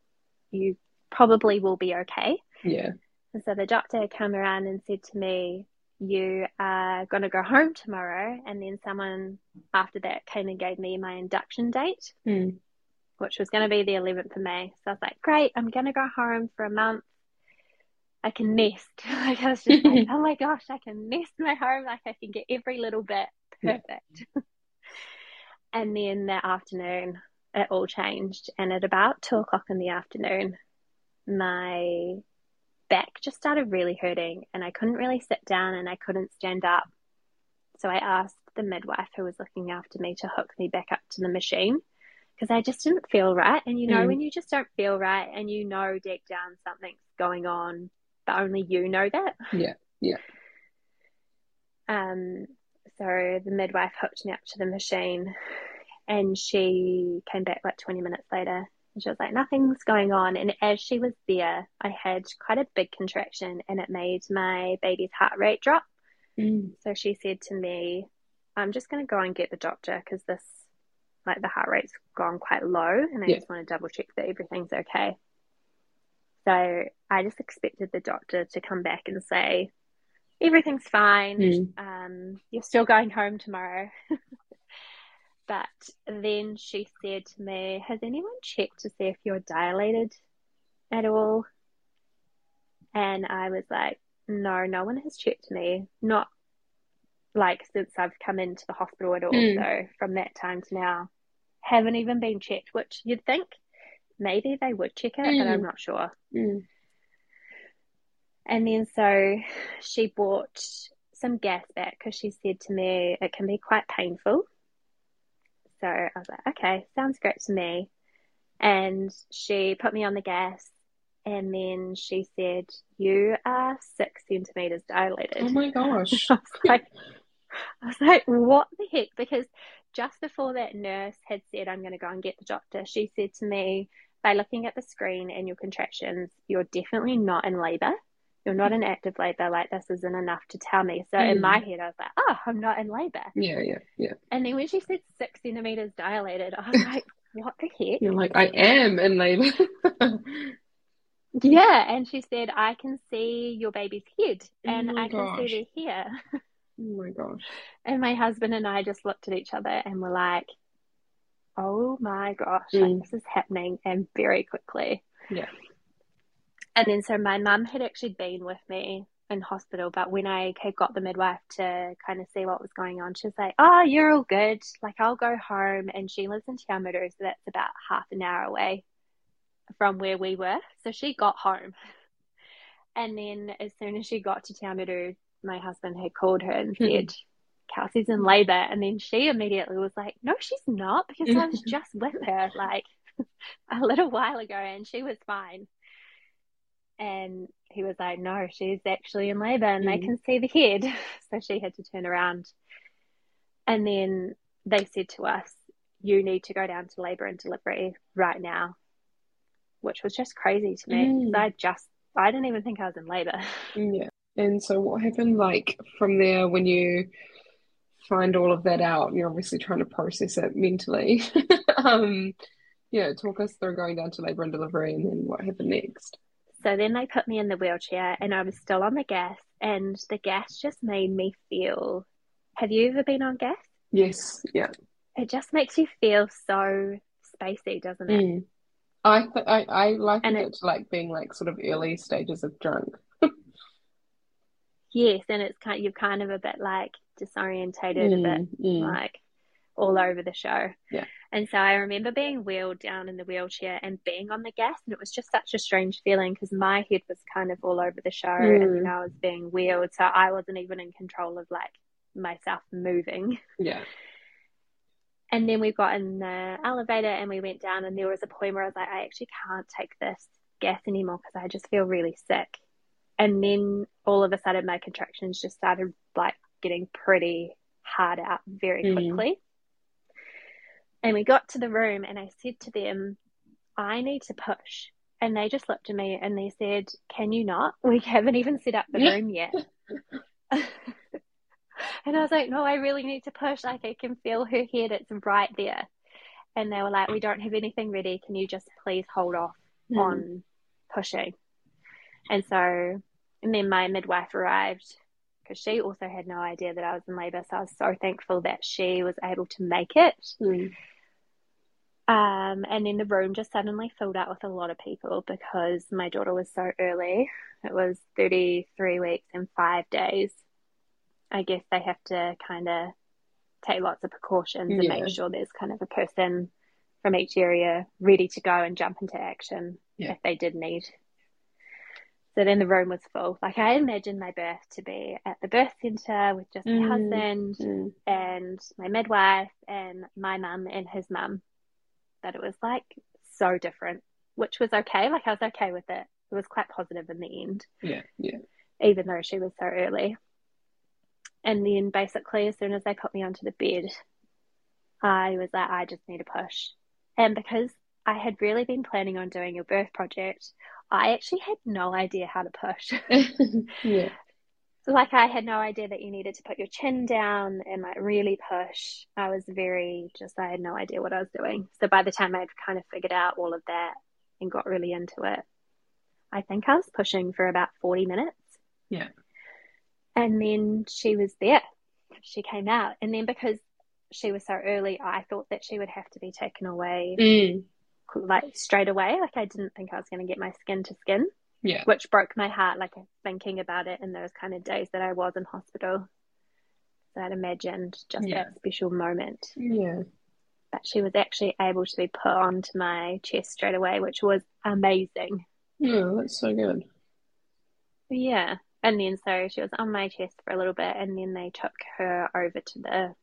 you probably will be okay." Yeah. And so the doctor came around and said to me, You are going to go home tomorrow. And then someone after that came and gave me my induction date, Mm. which was going to be the 11th of May. So I was like, Great, I'm going to go home for a month. I can nest. Like I was just like, Oh my gosh, I can nest my home. Like I can get every little bit Yeah. perfect. and then that afternoon, it all changed. And at about two o'clock in the afternoon, my back just started really hurting and I couldn't really sit down and I couldn't stand up. So I asked the midwife who was looking after me to hook me back up to the machine because I just didn't feel right. And you know, Mm. when you just don't feel right and you know deep down something's going on, but only you know that. Yeah. Yeah. Um, so the midwife hooked me up to the machine and she came back like 20 minutes later and she was like, nothing's going on. And as she was there, I had quite a big contraction and it made my baby's heart rate drop. Mm. So she said to me, I'm just going to go and get the doctor because this, like, the heart rate's gone quite low and I Yeah. just want to double check that everything's okay. So I just expected the doctor to come back and say, everything's fine. Mm. Um, you're still going home tomorrow. but then she said to me, Has anyone checked to see if you're dilated at all? And I was like, No, no one has checked me. Not like since I've come into the hospital at all. Mm. So from that time to now, haven't even been checked, which you'd think maybe they would check it, but I'm Mm. not sure. Mm. And then so she bought some gas back because she said to me it can be quite painful. So I was like, okay, sounds great to me. And she put me on the gas and then she said, You are six centimeters dilated. Oh my gosh. I was like, I was like, what the heck? Because just before that nurse had said, I'm going to go and get the doctor, she said to me, by looking at the screen and your contractions, you're definitely not in labor. You're not in active labor. Like, this isn't enough to tell me. So, in Mm. my head, I was like, oh, I'm not in labor. Yeah. Yeah. Yeah. And then when she said six centimeters dilated, I was like, what the heck? You're like, I am in labor. Yeah. And she said, I can see your baby's head Oh and my I can gosh. see their hair. oh my gosh. And my husband and I just looked at each other and were like, oh my gosh, Mm. like this is happening and very quickly. Yeah. And then so my mum had actually been with me in hospital, but when I had got the midwife to kind of see what was going on, she was like, Oh, you're all good. Like I'll go home and she lives in Te so that's about half an hour away from where we were. So she got home. And then as soon as she got to Te my husband had called her and hmm. said, Kelsey's in labor. And then she immediately was like, No, she's not, because I was just with her like a little while ago and she was fine. And he was like, No, she's actually in labor and they Mm. can see the head. So she had to turn around. And then they said to us, You need to go down to labor and delivery right now, which was just crazy to me Mm. I just, I didn't even think I was in labor. Yeah. And so what happened like from there when you find all of that out? You're obviously trying to process it mentally. Um, yeah, talk us through going down to labor and delivery and then what happened next. So then they put me in the wheelchair and I was still on the gas, and the gas just made me feel. Have you ever been on gas? Yes, yeah. It just makes you feel so spacey, doesn't it? Mm. I th I I And it it- to like being like sort of early stages of drunk. Yes, and it's kind you're kind of a bit like disorientated, a bit Mm, mm. like all over the show. Yeah. And so I remember being wheeled down in the wheelchair and being on the gas, and it was just such a strange feeling because my head was kind of all over the show, and Mm. then I was being wheeled, so I wasn't even in control of like myself moving. Yeah. And then we got in the elevator and we went down, and there was a point where I was like, I actually can't take this gas anymore because I just feel really sick. And then all of a sudden, my contractions just started like getting pretty hard out very Mm. quickly. And we got to the room, and I said to them, I need to push. And they just looked at me and they said, Can you not? We haven't even set up the room yet. and I was like, No, I really need to push. Like, I can feel her head, it's right there. And they were like, We don't have anything ready. Can you just please hold off Mm. on pushing? And so, and then my midwife arrived because she also had no idea that I was in labor. So I was so thankful that she was able to make it. Mm. Um, and then the room just suddenly filled up with a lot of people because my daughter was so early. It was 33 weeks and five days. I guess they have to kind of take lots of precautions and Yeah. make sure there's kind of a person from each area ready to go and jump into action Yeah. if they did need. So then the room was full. Like I imagined my birth to be at the birth centre with just my Mm. husband Mm. and my midwife and my mum and his mum. But it was like so different, which was okay. Like I was okay with it. It was quite positive in the end, Yeah, yeah. even though she was so early. And then basically, as soon as they put me onto the bed, I was like, I just need a push. And because I had really been planning on doing a birth project, I actually had no idea how to push. Yeah. like I had no idea that you needed to put your chin down and like really push. I was very just I had no idea what I was doing. So by the time I'd kind of figured out all of that and got really into it, I think I was pushing for about 40 minutes. Yeah. And then she was there. She came out. And then because she was so early, I thought that she would have to be taken away Mm. Like straight away. Like I didn't think I was going to get my skin to skin Yeah. which broke my heart, like thinking about it in those kind of days that I was in hospital. So I'd imagined just Yeah. that special moment. Yeah. But she was actually able to be put onto my chest straight away, which was amazing. Yeah, that's so good. Yeah. And then so she was on my chest for a little bit, and then they took her over to the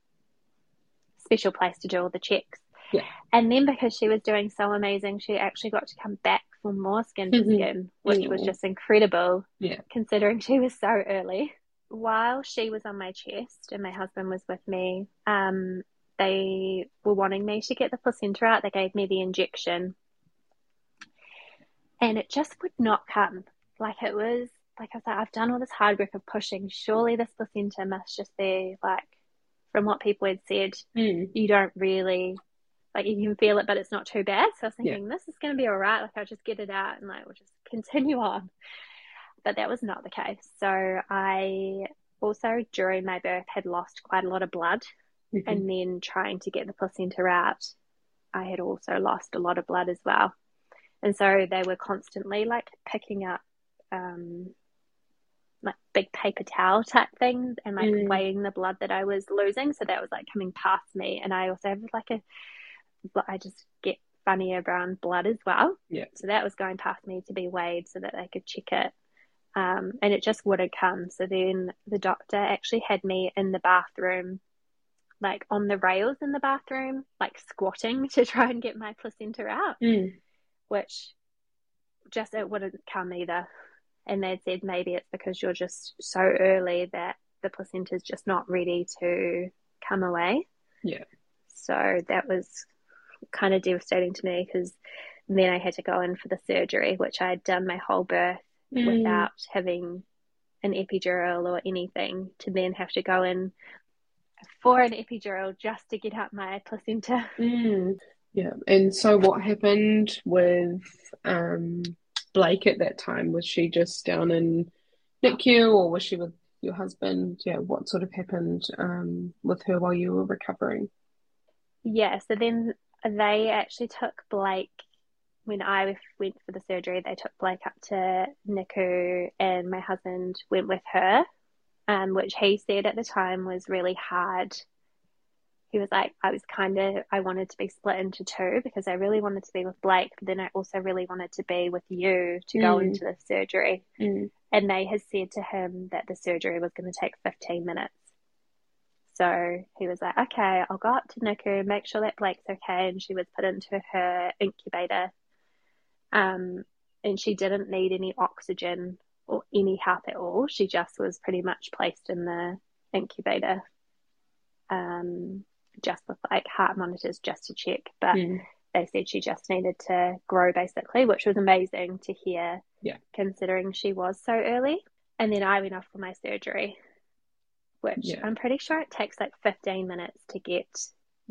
special place to do all the checks. Yeah. And then because she was doing so amazing, she actually got to come back for more skin to Mhm. skin, which was just incredible. Yeah. Considering she was so early. While she was on my chest and my husband was with me, um, they were wanting me to get the placenta out. They gave me the injection. And it just would not come. Like it was like I was like, I've done all this hard work of pushing. Surely this placenta must just be like from what people had said, Mm. you don't really like you can feel it, but it's not too bad. So I was Yeah. thinking this is going to be all right. Like I'll just get it out and like we'll just continue on. But that was not the case. So I also during my birth had lost quite a lot of blood, Mhm. and then trying to get the placenta out, I had also lost a lot of blood as well. And so they were constantly like picking up um, like big paper towel type things and like Mm. weighing the blood that I was losing. So that was like coming past me. And I also have like a, I just get funnier brown blood as well. Yeah. So that was going past me to be weighed so that they could check it. Um, and it just wouldn't come. So then the doctor actually had me in the bathroom, like on the rails in the bathroom, like squatting to try and get my placenta out, Mm. which just it wouldn't come either. And they said maybe it's because you're just so early that the placenta's just not ready to come away. Yeah. So that was kind of devastating to me because then I had to go in for the surgery, which I had done my whole birth Mm. without having an epidural or anything, to then have to go in for an epidural just to get out my placenta. Mm. Yeah. And so what happened with um Blake at that time? Was she just down in NICU or was she with your husband? Yeah, what sort of happened um with her while you were recovering? Yeah, so then they actually took Blake when I went for the surgery. They took Blake up to NICU, and my husband went with her, um, which he said at the time was really hard. He was like, I was kind of, I wanted to be split into two because I really wanted to be with Blake, but then I also really wanted to be with you to go Mm. into the surgery. Mm. And they had said to him that the surgery was going to take 15 minutes. So he was like, okay, I'll go up to NICU, make sure that Blake's okay. And she was put into her incubator. Um, and she didn't need any oxygen or any help at all. She just was pretty much placed in the incubator, um, just with like heart monitors just to check. But Mm. they said she just needed to grow basically, which was amazing to hear, Yeah. considering she was so early. And then I went off for my surgery, which Yeah. I'm pretty sure it takes like 15 minutes to get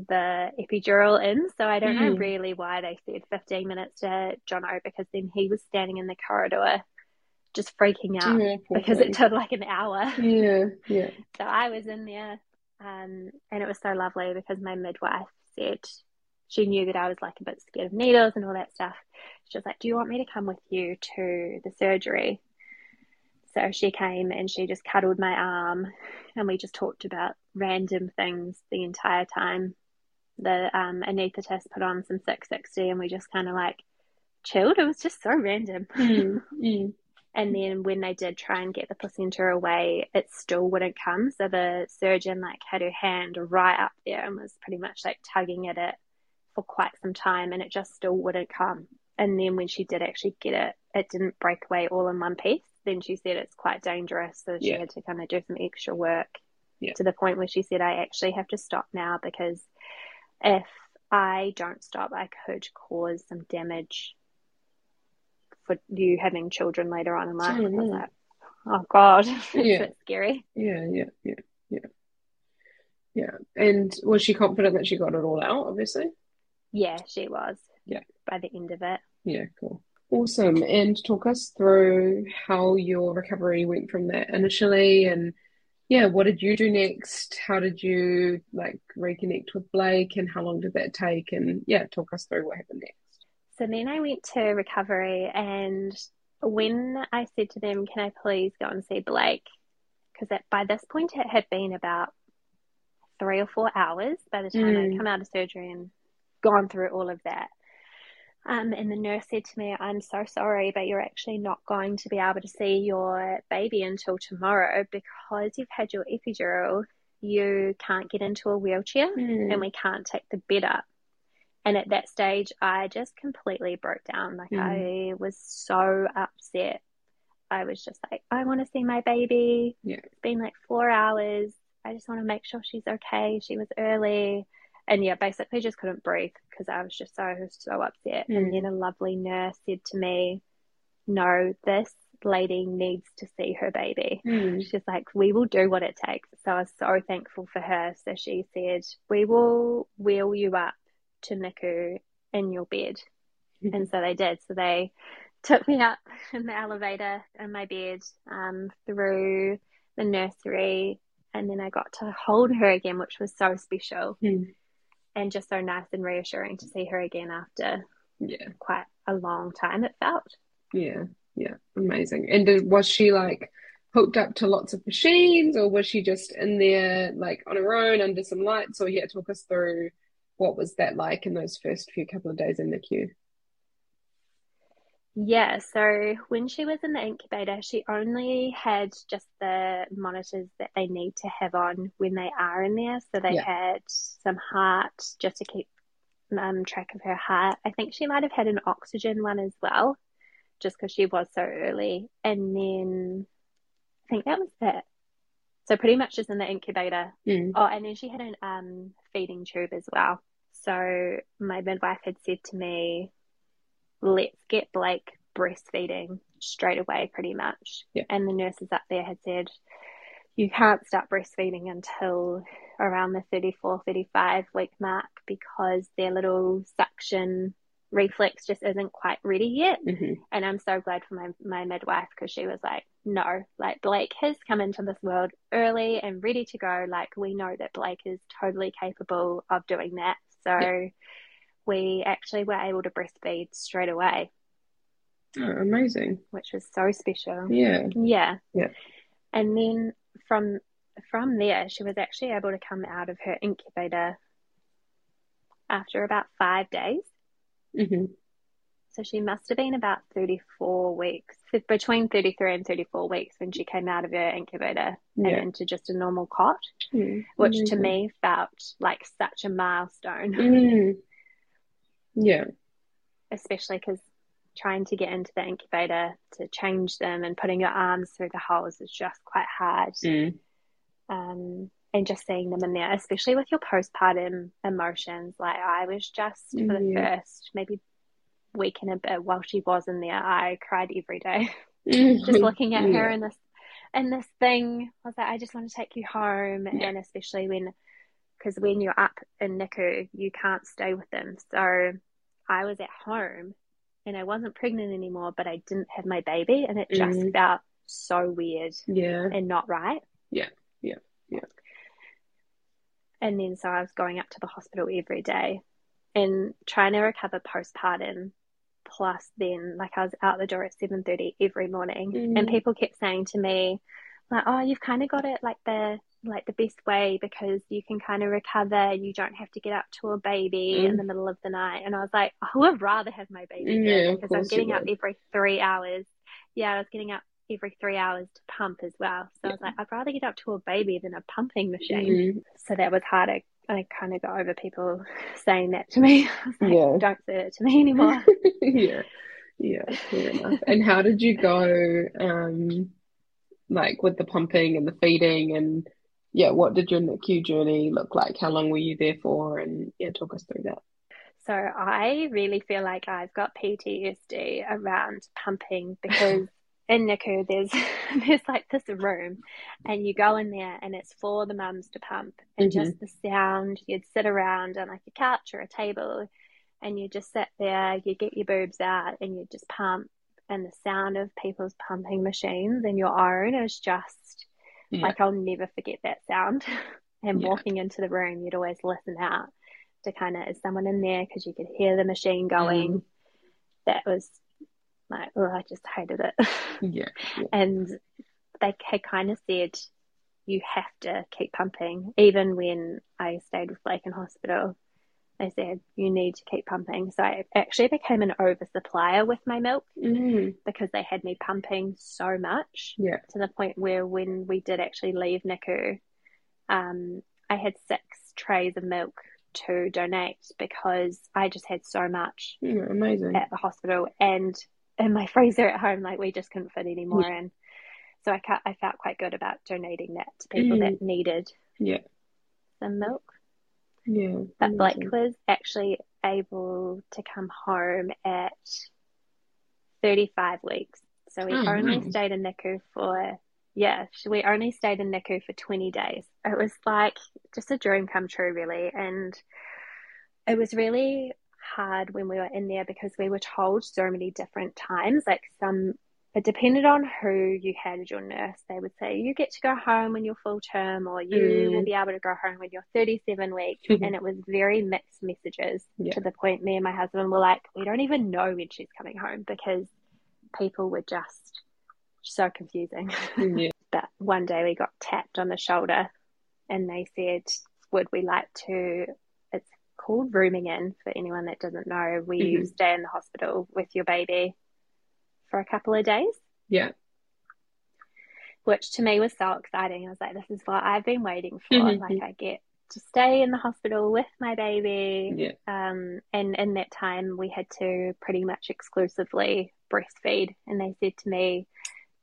the epidural in. So I don't know Mm. really why they said 15 minutes to Jono because then he was standing in the corridor just freaking out Yeah, because it took like an hour. Yeah, yeah. So I was in there, um, and it was so lovely because my midwife said she knew that I was like a bit scared of needles and all that stuff. She was like, "Do you want me to come with you to the surgery?" So she came and she just cuddled my arm, and we just talked about random things the entire time. The um, anaesthetist put on some Six60, and we just kind of like chilled. It was just so random. Mm. Mm. And then when they did try and get the placenta away, it still wouldn't come. So the surgeon like had her hand right up there and was pretty much like tugging at it for quite some time and it just still wouldn't come. And then when she did actually get it, it didn't break away all in one piece. Then she said it's quite dangerous. So she Yeah. had to kind of do some extra work Yeah. to the point where she said, I actually have to stop now because if I don't stop, I could cause some damage for you having children later on in life. Oh, I was like, oh God, Yeah. a scary. Yeah, yeah, yeah, yeah. Yeah. And was she confident that she got it all out, obviously? Yeah, she was. Yeah. By the end of it. Yeah, cool. Awesome. And talk us through how your recovery went from that initially and yeah, what did you do next? How did you like reconnect with Blake and how long did that take? And yeah, talk us through what happened next. So then I went to recovery, and when I said to them, Can I please go and see Blake? Because by this point it had been about three or four hours by the time Mm. I'd come out of surgery and gone through all of that. Um, and the nurse said to me, I'm so sorry, but you're actually not going to be able to see your baby until tomorrow because you've had your epidural. You can't get into a wheelchair and we can't take the bed up. And at that stage, I just completely broke down. Like, I was so upset. I was just like, I want to see my baby. Yeah. It's been like four hours. I just want to make sure she's okay. She was early. And yeah, basically just couldn't breathe because I was just so, so upset. Mm. And then a lovely nurse said to me, No, this lady needs to see her baby. Mm. She's like, we will do what it takes. So I was so thankful for her. So she said, we will wheel you up to NICU in your bed. and so they did. So they took me up in the elevator in my bed um, through the nursery. And then I got to hold her again, which was so special. And just so nice and reassuring to see her again after Yeah. quite a long time. It felt. Yeah. Yeah. Amazing. And did, was she like hooked up to lots of machines or was she just in there like on her own under some lights? Or yeah, talk us through what was that like in those first few couple of days in NICU? Yeah, so when she was in the incubator, she only had just the monitors that they need to have on when they are in there. So they Yeah. had some heart just to keep um, track of her heart. I think she might have had an oxygen one as well, just because she was so early. And then I think that was it. So pretty much just in the incubator. Mm. Oh, and then she had a um, feeding tube as well. So my midwife had said to me, let's get Blake breastfeeding straight away, pretty much. Yeah. And the nurses up there had said, you can't start breastfeeding until around the 34, 35 week mark because their little suction reflex just isn't quite ready yet. hmm And I'm so glad for my, my midwife because she was like, no, like Blake has come into this world early and ready to go. Like we know that Blake is totally capable of doing that. So Yeah. We actually were able to breastfeed straight away, Oh, amazing. which was so special. Yeah. Yeah. Yeah. And then from from there, she was actually able to come out of her incubator after about five days. hmm So she must have been about 34 weeks, between 33 and 34 weeks when she came out of her incubator and into just a normal cot, Mm, which to me felt like such a milestone, Mm. Yeah. especially because trying to get into the incubator to change them and putting your arms through the holes is just quite hard. Mm. Um, and just seeing them in there, especially with your postpartum emotions. Like I was just for the first maybe week and a bit while she was in there, I cried every day. Mm. just looking at her Yeah. in this in this thing. I was like, I just want to take you home, Yeah. and especially when, because when you're up in NICU, you can't stay with them. So I was at home, and I wasn't pregnant anymore, but I didn't have my baby, and it just Mm. felt so weird Yeah. and not right. Yeah. Yeah. Yeah. And then so I was going up to the hospital every day and trying to recover postpartum. Plus, then like I was out the door at seven thirty every morning, Mm. and people kept saying to me, like, "Oh, you've kind of got it like the like the best way because you can kind of recover. and You don't have to get up to a baby Mm. in the middle of the night." And I was like, "I would rather have my baby Yeah, because I'm getting up every three hours. Yeah, I was getting up every three hours to pump as well. So I was like, I'd rather get up to a baby than a pumping machine." Mm. so that was hard. I, I kind of got over people saying that to me. I was like, Yeah. Don't say it to me anymore. yeah. Yeah, fair enough. And how did you go, um, like with the pumping and the feeding and yeah, what did your NICU journey look like? How long were you there for? And yeah, talk us through that. so I really feel like I've got PTSD around pumping because in NICU there's there's like this room and you go in there and it's for the mums to pump and Mhm. just the sound you'd sit around on like a couch or a table and you just sit there you get your boobs out and you just pump and the sound of people's pumping machines and your own is just Yeah. like I'll never forget that sound and Yeah. walking into the room you'd always listen out to kind of is someone in there because you could hear the machine going Mm. that was like oh I just hated it Yeah. Yeah. and they had kind of said you have to keep pumping even when I stayed with Blake in hospital they said you need to keep pumping so I actually became an oversupplier with my milk Mm. because they had me pumping so much Yeah. to the point where when we did actually leave NICU, um, I had six trays of milk to donate because I just had so much Yeah, amazing. at the hospital and in my freezer at home, like we just couldn't fit any more in. So I, I felt quite good about donating that to people Mm. that needed Yeah. some milk. Yeah. But Blake was actually able to come home at 35 weeks. So we Oh, only nice. stayed in NICU for, yeah, we only stayed in NICU for 20 days. It was like just a dream come true, really. And it was really hard when we were in there because we were told so many different times. Like some it depended on who you had as your nurse. They would say, you get to go home when you're full term, or you Mm. will be able to go home when you're 37 weeks. and it was very mixed messages Yeah. to the point me and my husband were like, we don't even know when she's coming home because people were just so confusing. Yeah. but one day we got tapped on the shoulder and they said, would we like to, it's called rooming in for anyone that doesn't know, where you Mhm. stay in the hospital with your baby for a couple of days, Yeah. which to me was so exciting. I was like, this is what I've been waiting for. Like, I get to stay in the hospital with my baby. Yeah. Um, and in that time, we had to pretty much exclusively breastfeed. And they said to me,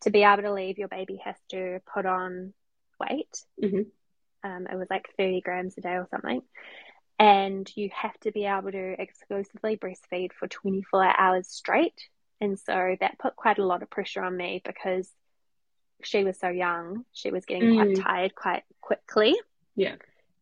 to be able to leave, your baby has to put on weight. Mhm. Um, it was like 30 grams a day or something. And you have to be able to exclusively breastfeed for 24 hours straight. And so that put quite a lot of pressure on me because she was so young. She was getting quite Mm. tired quite quickly. Yeah.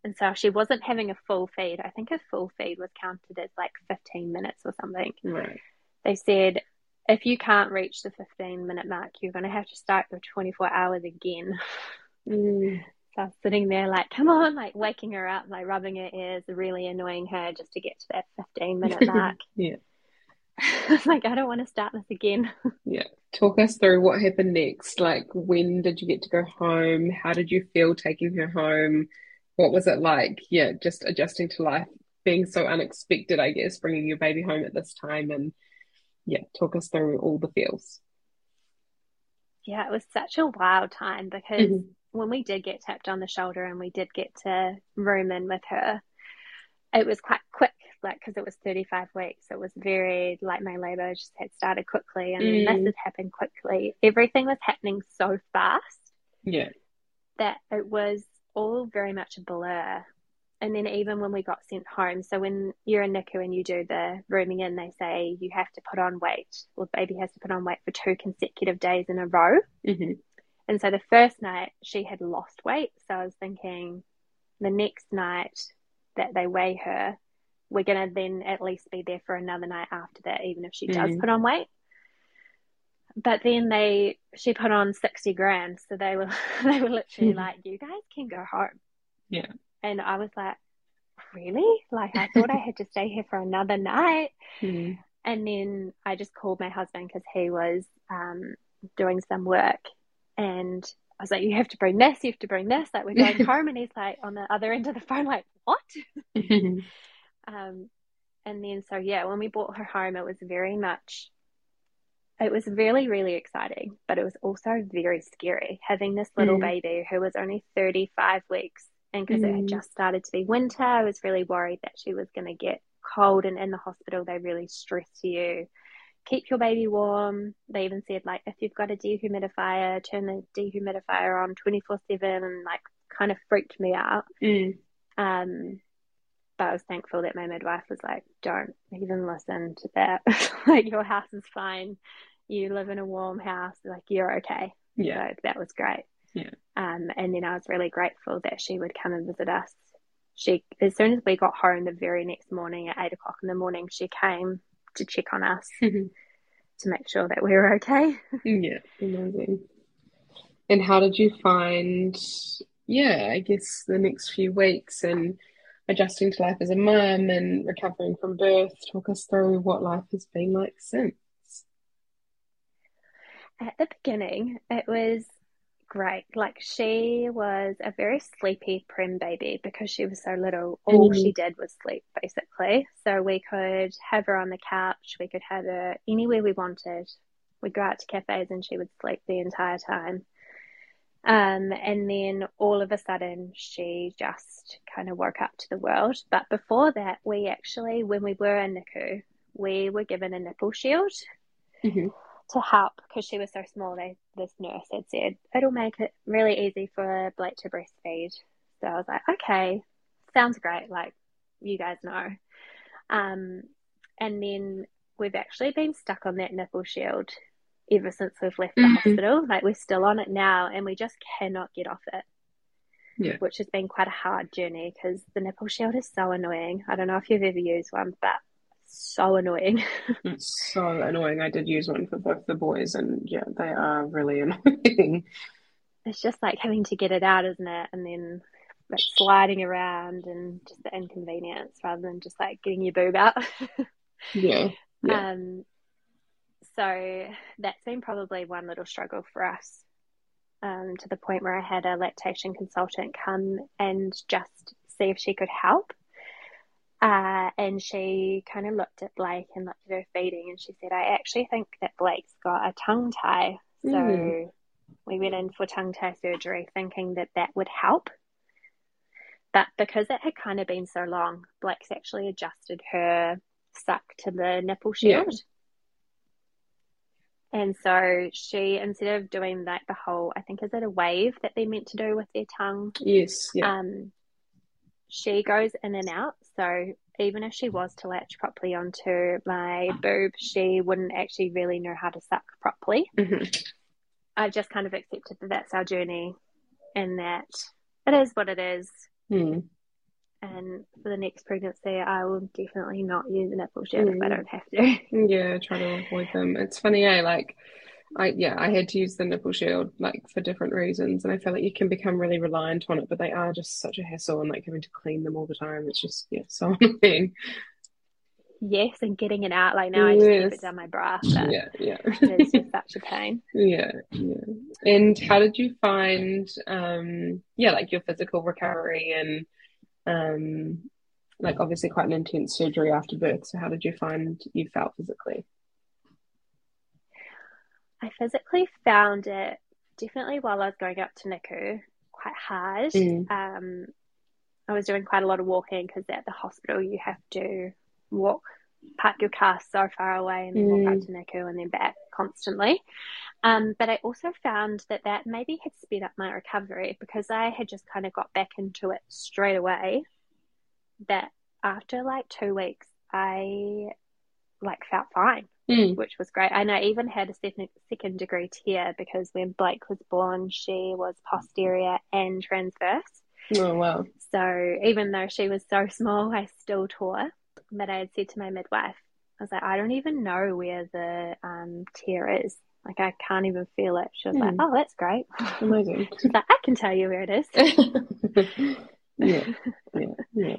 And so she wasn't having a full feed. I think a full feed was counted as like 15 minutes or something. Right. They said, if you can't reach the 15 minute mark, you're going to have to start your 24 hours again. Mm. So I was sitting there like, come on, like waking her up, like rubbing her ears, really annoying her just to get to that 15 minute mark. Yeah. I like, I don't want to start this again. Yeah. Talk us through what happened next. Like, when did you get to go home? How did you feel taking her home? What was it like? Yeah, just adjusting to life, being so unexpected, I guess, bringing your baby home at this time. And yeah, talk us through all the feels. Yeah, it was such a wild time because Mhm. when we did get tapped on the shoulder and we did get to room in with her, it was quite quick, like because it was 35 weeks. It was very like my labor just had started quickly and Mm. this had happened quickly. Everything was happening so fast Yeah. that it was all very much a blur. And then even when we got sent home, so when you're in NICU and you do the rooming in, they say you have to put on weight, or the baby has to put on weight for two consecutive days in a row. hmm And so the first night she had lost weight. So I was thinking the next night that they weigh her, we're going to then at least be there for another night after that, even if she does Mhm. put on weight. But then they, she put on 60 grams. So they were, they were literally Mhm. like, you guys can go home. Yeah. And I was like, really? Like, I thought I had to stay here for another night. Mm. And then I just called my husband because he was um, doing some work. And I was like, you have to bring this, you have to bring this. Like, we're going home. And he's like, on the other end of the phone, like, what? Um, and then, so yeah, when we brought her home, it was very much, it was really, really exciting, but it was also very scary having this little Mm. baby who was only 35 weeks. And because it had Mm. just started to be winter, I was really worried that she was going to get cold. And in the hospital, they really stress you keep your baby warm. They even said, like, if you've got a dehumidifier, turn the dehumidifier on 24 7 and like kind of freaked me out. Mm. Um, but I was thankful that my midwife was like, don't even listen to that. like, your house is fine. You live in a warm house. Like, you're okay. Yeah. So that was great. Yeah. Um, and then I was really grateful that she would come and visit us. She, as soon as we got home the very next morning at eight o'clock in the morning, she came to check on us Mhm. to make sure that we were okay. Yeah, amazing. And how did you find, yeah, I guess the next few weeks and adjusting to life as a mum and recovering from birth? Talk us through what life has been like since. At the beginning, it was great. Like she was a very sleepy prem baby because she was so little. All Mhm. she did was sleep, basically. So we could have her on the couch. We could have her anywhere we wanted. We'd go out to cafes and she would sleep the entire time. Um, and then all of a sudden, she just kind of woke up to the world. But before that, we actually, when we were in NICU, we were given a nipple shield Mhm. to help because she was so small. They, this nurse had said it'll make it really easy for Blake to breastfeed. So I was like, okay, sounds great. Like you guys know. Um, and then we've actually been stuck on that nipple shield ever since we've left the Mhm. hospital. Like we're still on it now, and we just cannot get off it. Yeah. Which has been quite a hard journey because the nipple shield is so annoying. I don't know if you've ever used one, but so annoying. it's so annoying. I did use one for both the boys, and yeah, they are really annoying. It's just like having to get it out, isn't it? And then like sliding around and just the inconvenience rather than just like getting your boob out. yeah. yeah. Um, so that's been probably one little struggle for us um, to the point where I had a lactation consultant come and just see if she could help. Uh, and she kind of looked at Blake and looked at her feeding, and she said, I actually think that Blake's got a tongue tie. So mm. we went in for tongue tie surgery thinking that that would help. But because it had kind of been so long, Blake's actually adjusted her suck to the nipple shield. Yeah. And so she, instead of doing like the whole, I think is it a wave that they're meant to do with their tongue? Yes. Yeah. Um, she goes in and out. So even if she was to latch properly onto my boob, she wouldn't actually really know how to suck properly. Mm-hmm. I've just kind of accepted that that's our journey and that it is what it is. Mm. And for the next pregnancy, I will definitely not use a nipple shield mm. if I hmm. don't have to. Yeah, try to avoid them. It's funny, eh? Like, I yeah, I had to use the nipple shield like for different reasons, and I feel like you can become really reliant on it, but they are just such a hassle, and like having to clean them all the time. It's just yeah, so annoying. Yes, and getting it out like now yes. I just keep it down my bra. yeah, yeah, it's just such a pain. Yeah, yeah. And how did you find, um, yeah, like your physical recovery and, um, like obviously quite an intense surgery after birth. So how did you find you felt physically? I physically found it definitely while I was going up to NICU quite hard. Mm. Um, I was doing quite a lot of walking because at the hospital you have to walk, park your car so far away and then mm. walk up mm. to NICU and then back constantly. Um, but I also found that that maybe had sped up my recovery because I had just kind of got back into it straight away. That after like two weeks, I like felt fine mm. which was great. And I even had a second, second degree tear because when Blake was born, she was posterior and transverse. Oh, wow. So even though she was so small, I still tore. But I had said to my midwife, I was like, I don't even know where the um, tear is. Like, I can't even feel it. She was mm. like, hmm. oh, that's great. Amazing. She's like, I can tell you where it is. yeah, yeah, yeah.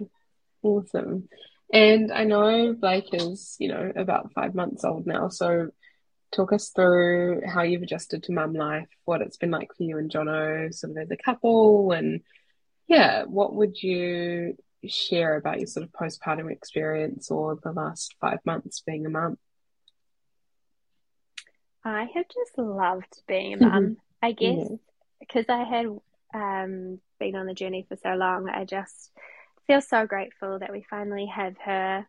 Awesome. And I know Blake is, you know, about five months old now. So talk us through how you've adjusted to mum life, what it's been like for you and Jono, sort of as a couple, and yeah, what would you share about your sort of postpartum experience or the last five months being a mum? I have just loved being a mum. I guess because yeah. I had um, been on the journey for so long, I just feel so grateful that we finally have her.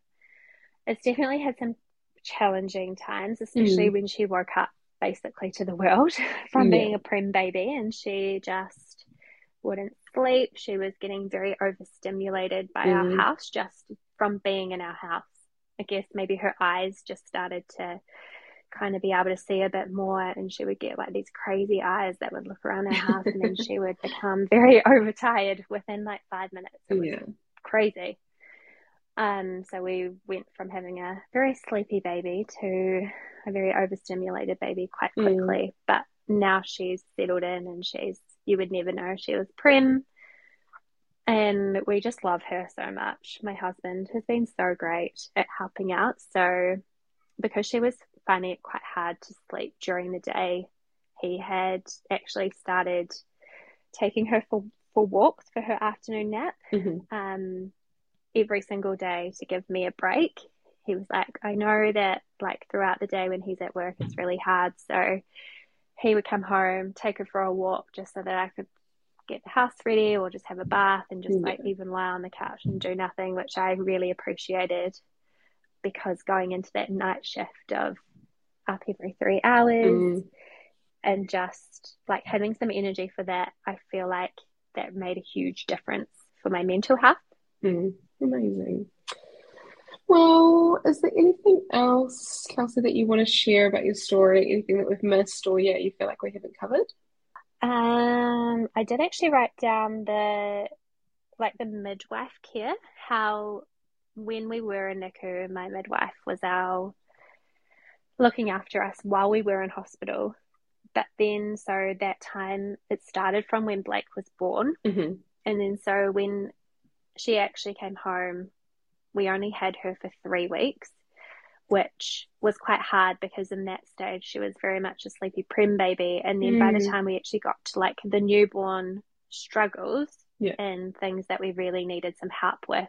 It's definitely had some challenging times, especially mm. when she woke up basically to the world from yeah. being a prem baby and she just wouldn't sleep. She was getting very overstimulated by mm. our house just from being in our house. I guess maybe her eyes just started to kind of be able to see a bit more and she would get like these crazy eyes that would look around our house and then she would become very overtired within like five minutes. It was yeah crazy. Um, so we went from having a very sleepy baby to a very overstimulated baby quite mm. quickly. Mm. But now she's settled in and she's, you would never know she was prem. And we just love her so much. My husband has been so great at helping out. So because she was finding it quite hard to sleep during the day, he had actually started taking her for for walks for her afternoon nap mm-hmm. um, every single day to give me a break. He was like, I know that like throughout the day when he's at work, it's really hard. So he would come home, take her for a walk just so that I could get the house ready or just have a bath and just like even lie on the couch and do nothing, which I really appreciated because going into that night shift of up every three hours mm. and just like having some energy for that, I feel like that made a huge difference for my mental health. Mm, amazing. Well, is there anything else, Kelsey, that you want to share about your story? Anything that we've missed, or yeah, you feel like we haven't covered? Um, I did actually write down the like the midwife care, how when we were in NICU, my midwife was our looking after us while we were in hospital. But then, so that time it started from when Blake was born. Mm-hmm. And then, so when she actually came home, we only had her for three weeks, which was quite hard because in that stage she was very much a sleepy prem baby. And then by the Mm. time we actually got to like the newborn struggles Yeah. and things that we really needed some help with,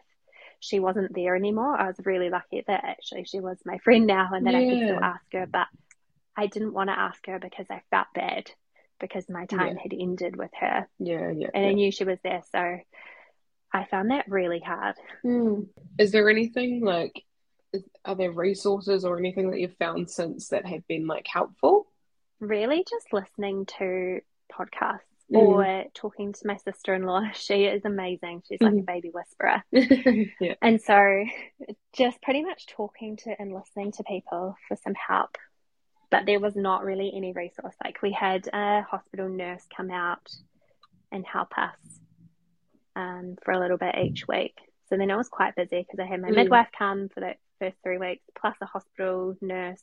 she wasn't there anymore. I was really lucky that actually she was my friend now and that I could still ask her, but I didn't want to ask her because I felt bad because my time Yeah. had ended with her Yeah, yeah. and I knew she was there. So I found that really hard. Hmm. Is there anything like, is, are there resources or anything that you've found since that have been like helpful? Really, just listening to podcasts Mm. or talking to my sister in law. She is amazing. She's like a Mhm. baby whisperer. yeah. And so just pretty much talking to and listening to people for some help. But there was not really any resource. Like we had a hospital nurse come out and help us um, for a little bit each week. So then I was quite busy because I had my Mm. midwife come for the first three weeks, plus a hospital nurse.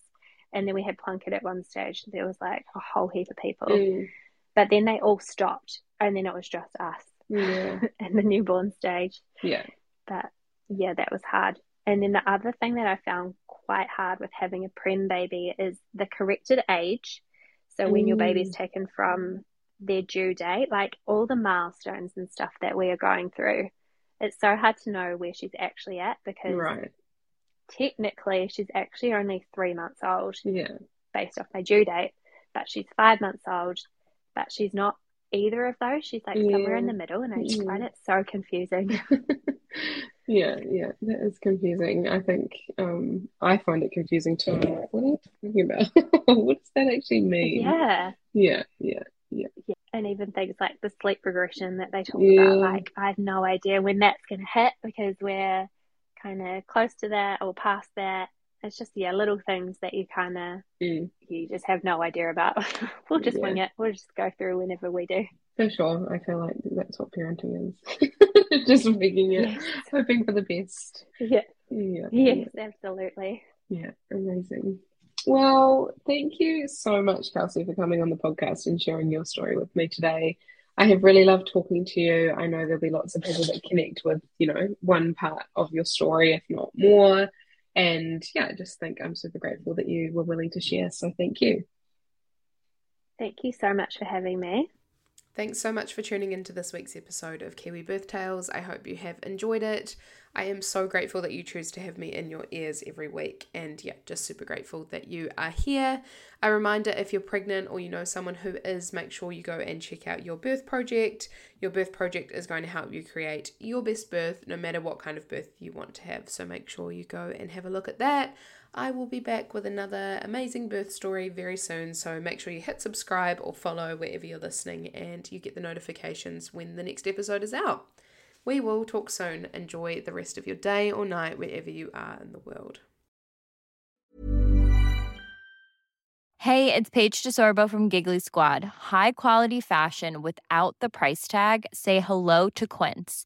And then we had Plunket at one stage. There was like a whole heap of people. Mm. But then they all stopped. And then it was just us Yeah. in the newborn stage. Yeah. But yeah, that was hard. And then the other thing that I found quite hard with having a prem baby is the corrected age. So when your baby's Mm. taken from their due date, like all the milestones and stuff that we are going through, it's so hard to know where she's actually at because Right. technically she's actually only three months old Yeah. based off my due date, but she's five months old, but she's not either of those. She's like somewhere in the middle, and I just find it so confusing. Yeah, yeah, that is confusing. I think um, I find it confusing too. I'm like, what are you talking about? What does that actually mean? Yeah. Yeah, yeah, Yeah. And even things like the sleep regression that they talk Yeah. about, like I have no idea when that's going to hit because we're kind of close to that or past that. It's just, yeah, little things that you kind of, Mm, you just have no idea about. we'll just Yeah. wing it. We'll just go through whenever we do. for sure. I feel like that's what parenting is. Just making it, Yes. hoping for the best. Yeah. Yeah, Yes, absolutely. yeah, amazing. Well, thank you so much, Kelsey, for coming on the podcast and sharing your story with me today. I have really loved talking to you. I know there'll be lots of people that connect with, you know, one part of your story, if not more. And yeah, I just think I'm super grateful that you were willing to share. So thank you. Thank you so much for having me. Thanks so much for tuning into this week's episode of Kiwi Birth Tales. I hope you have enjoyed it. I am so grateful that you choose to have me in your ears every week, and yeah, just super grateful that you are here. A reminder if you're pregnant or you know someone who is, make sure you go and check out your birth project. Your birth project is going to help you create your best birth no matter what kind of birth you want to have. So make sure you go and have a look at that. I will be back with another amazing birth story very soon. So make sure you hit subscribe or follow wherever you're listening and you get the notifications when the next episode is out. We will talk soon. Enjoy the rest of your day or night wherever you are in the world. Hey, it's Paige DeSorbo from Giggly Squad. High quality fashion without the price tag. Say hello to Quince.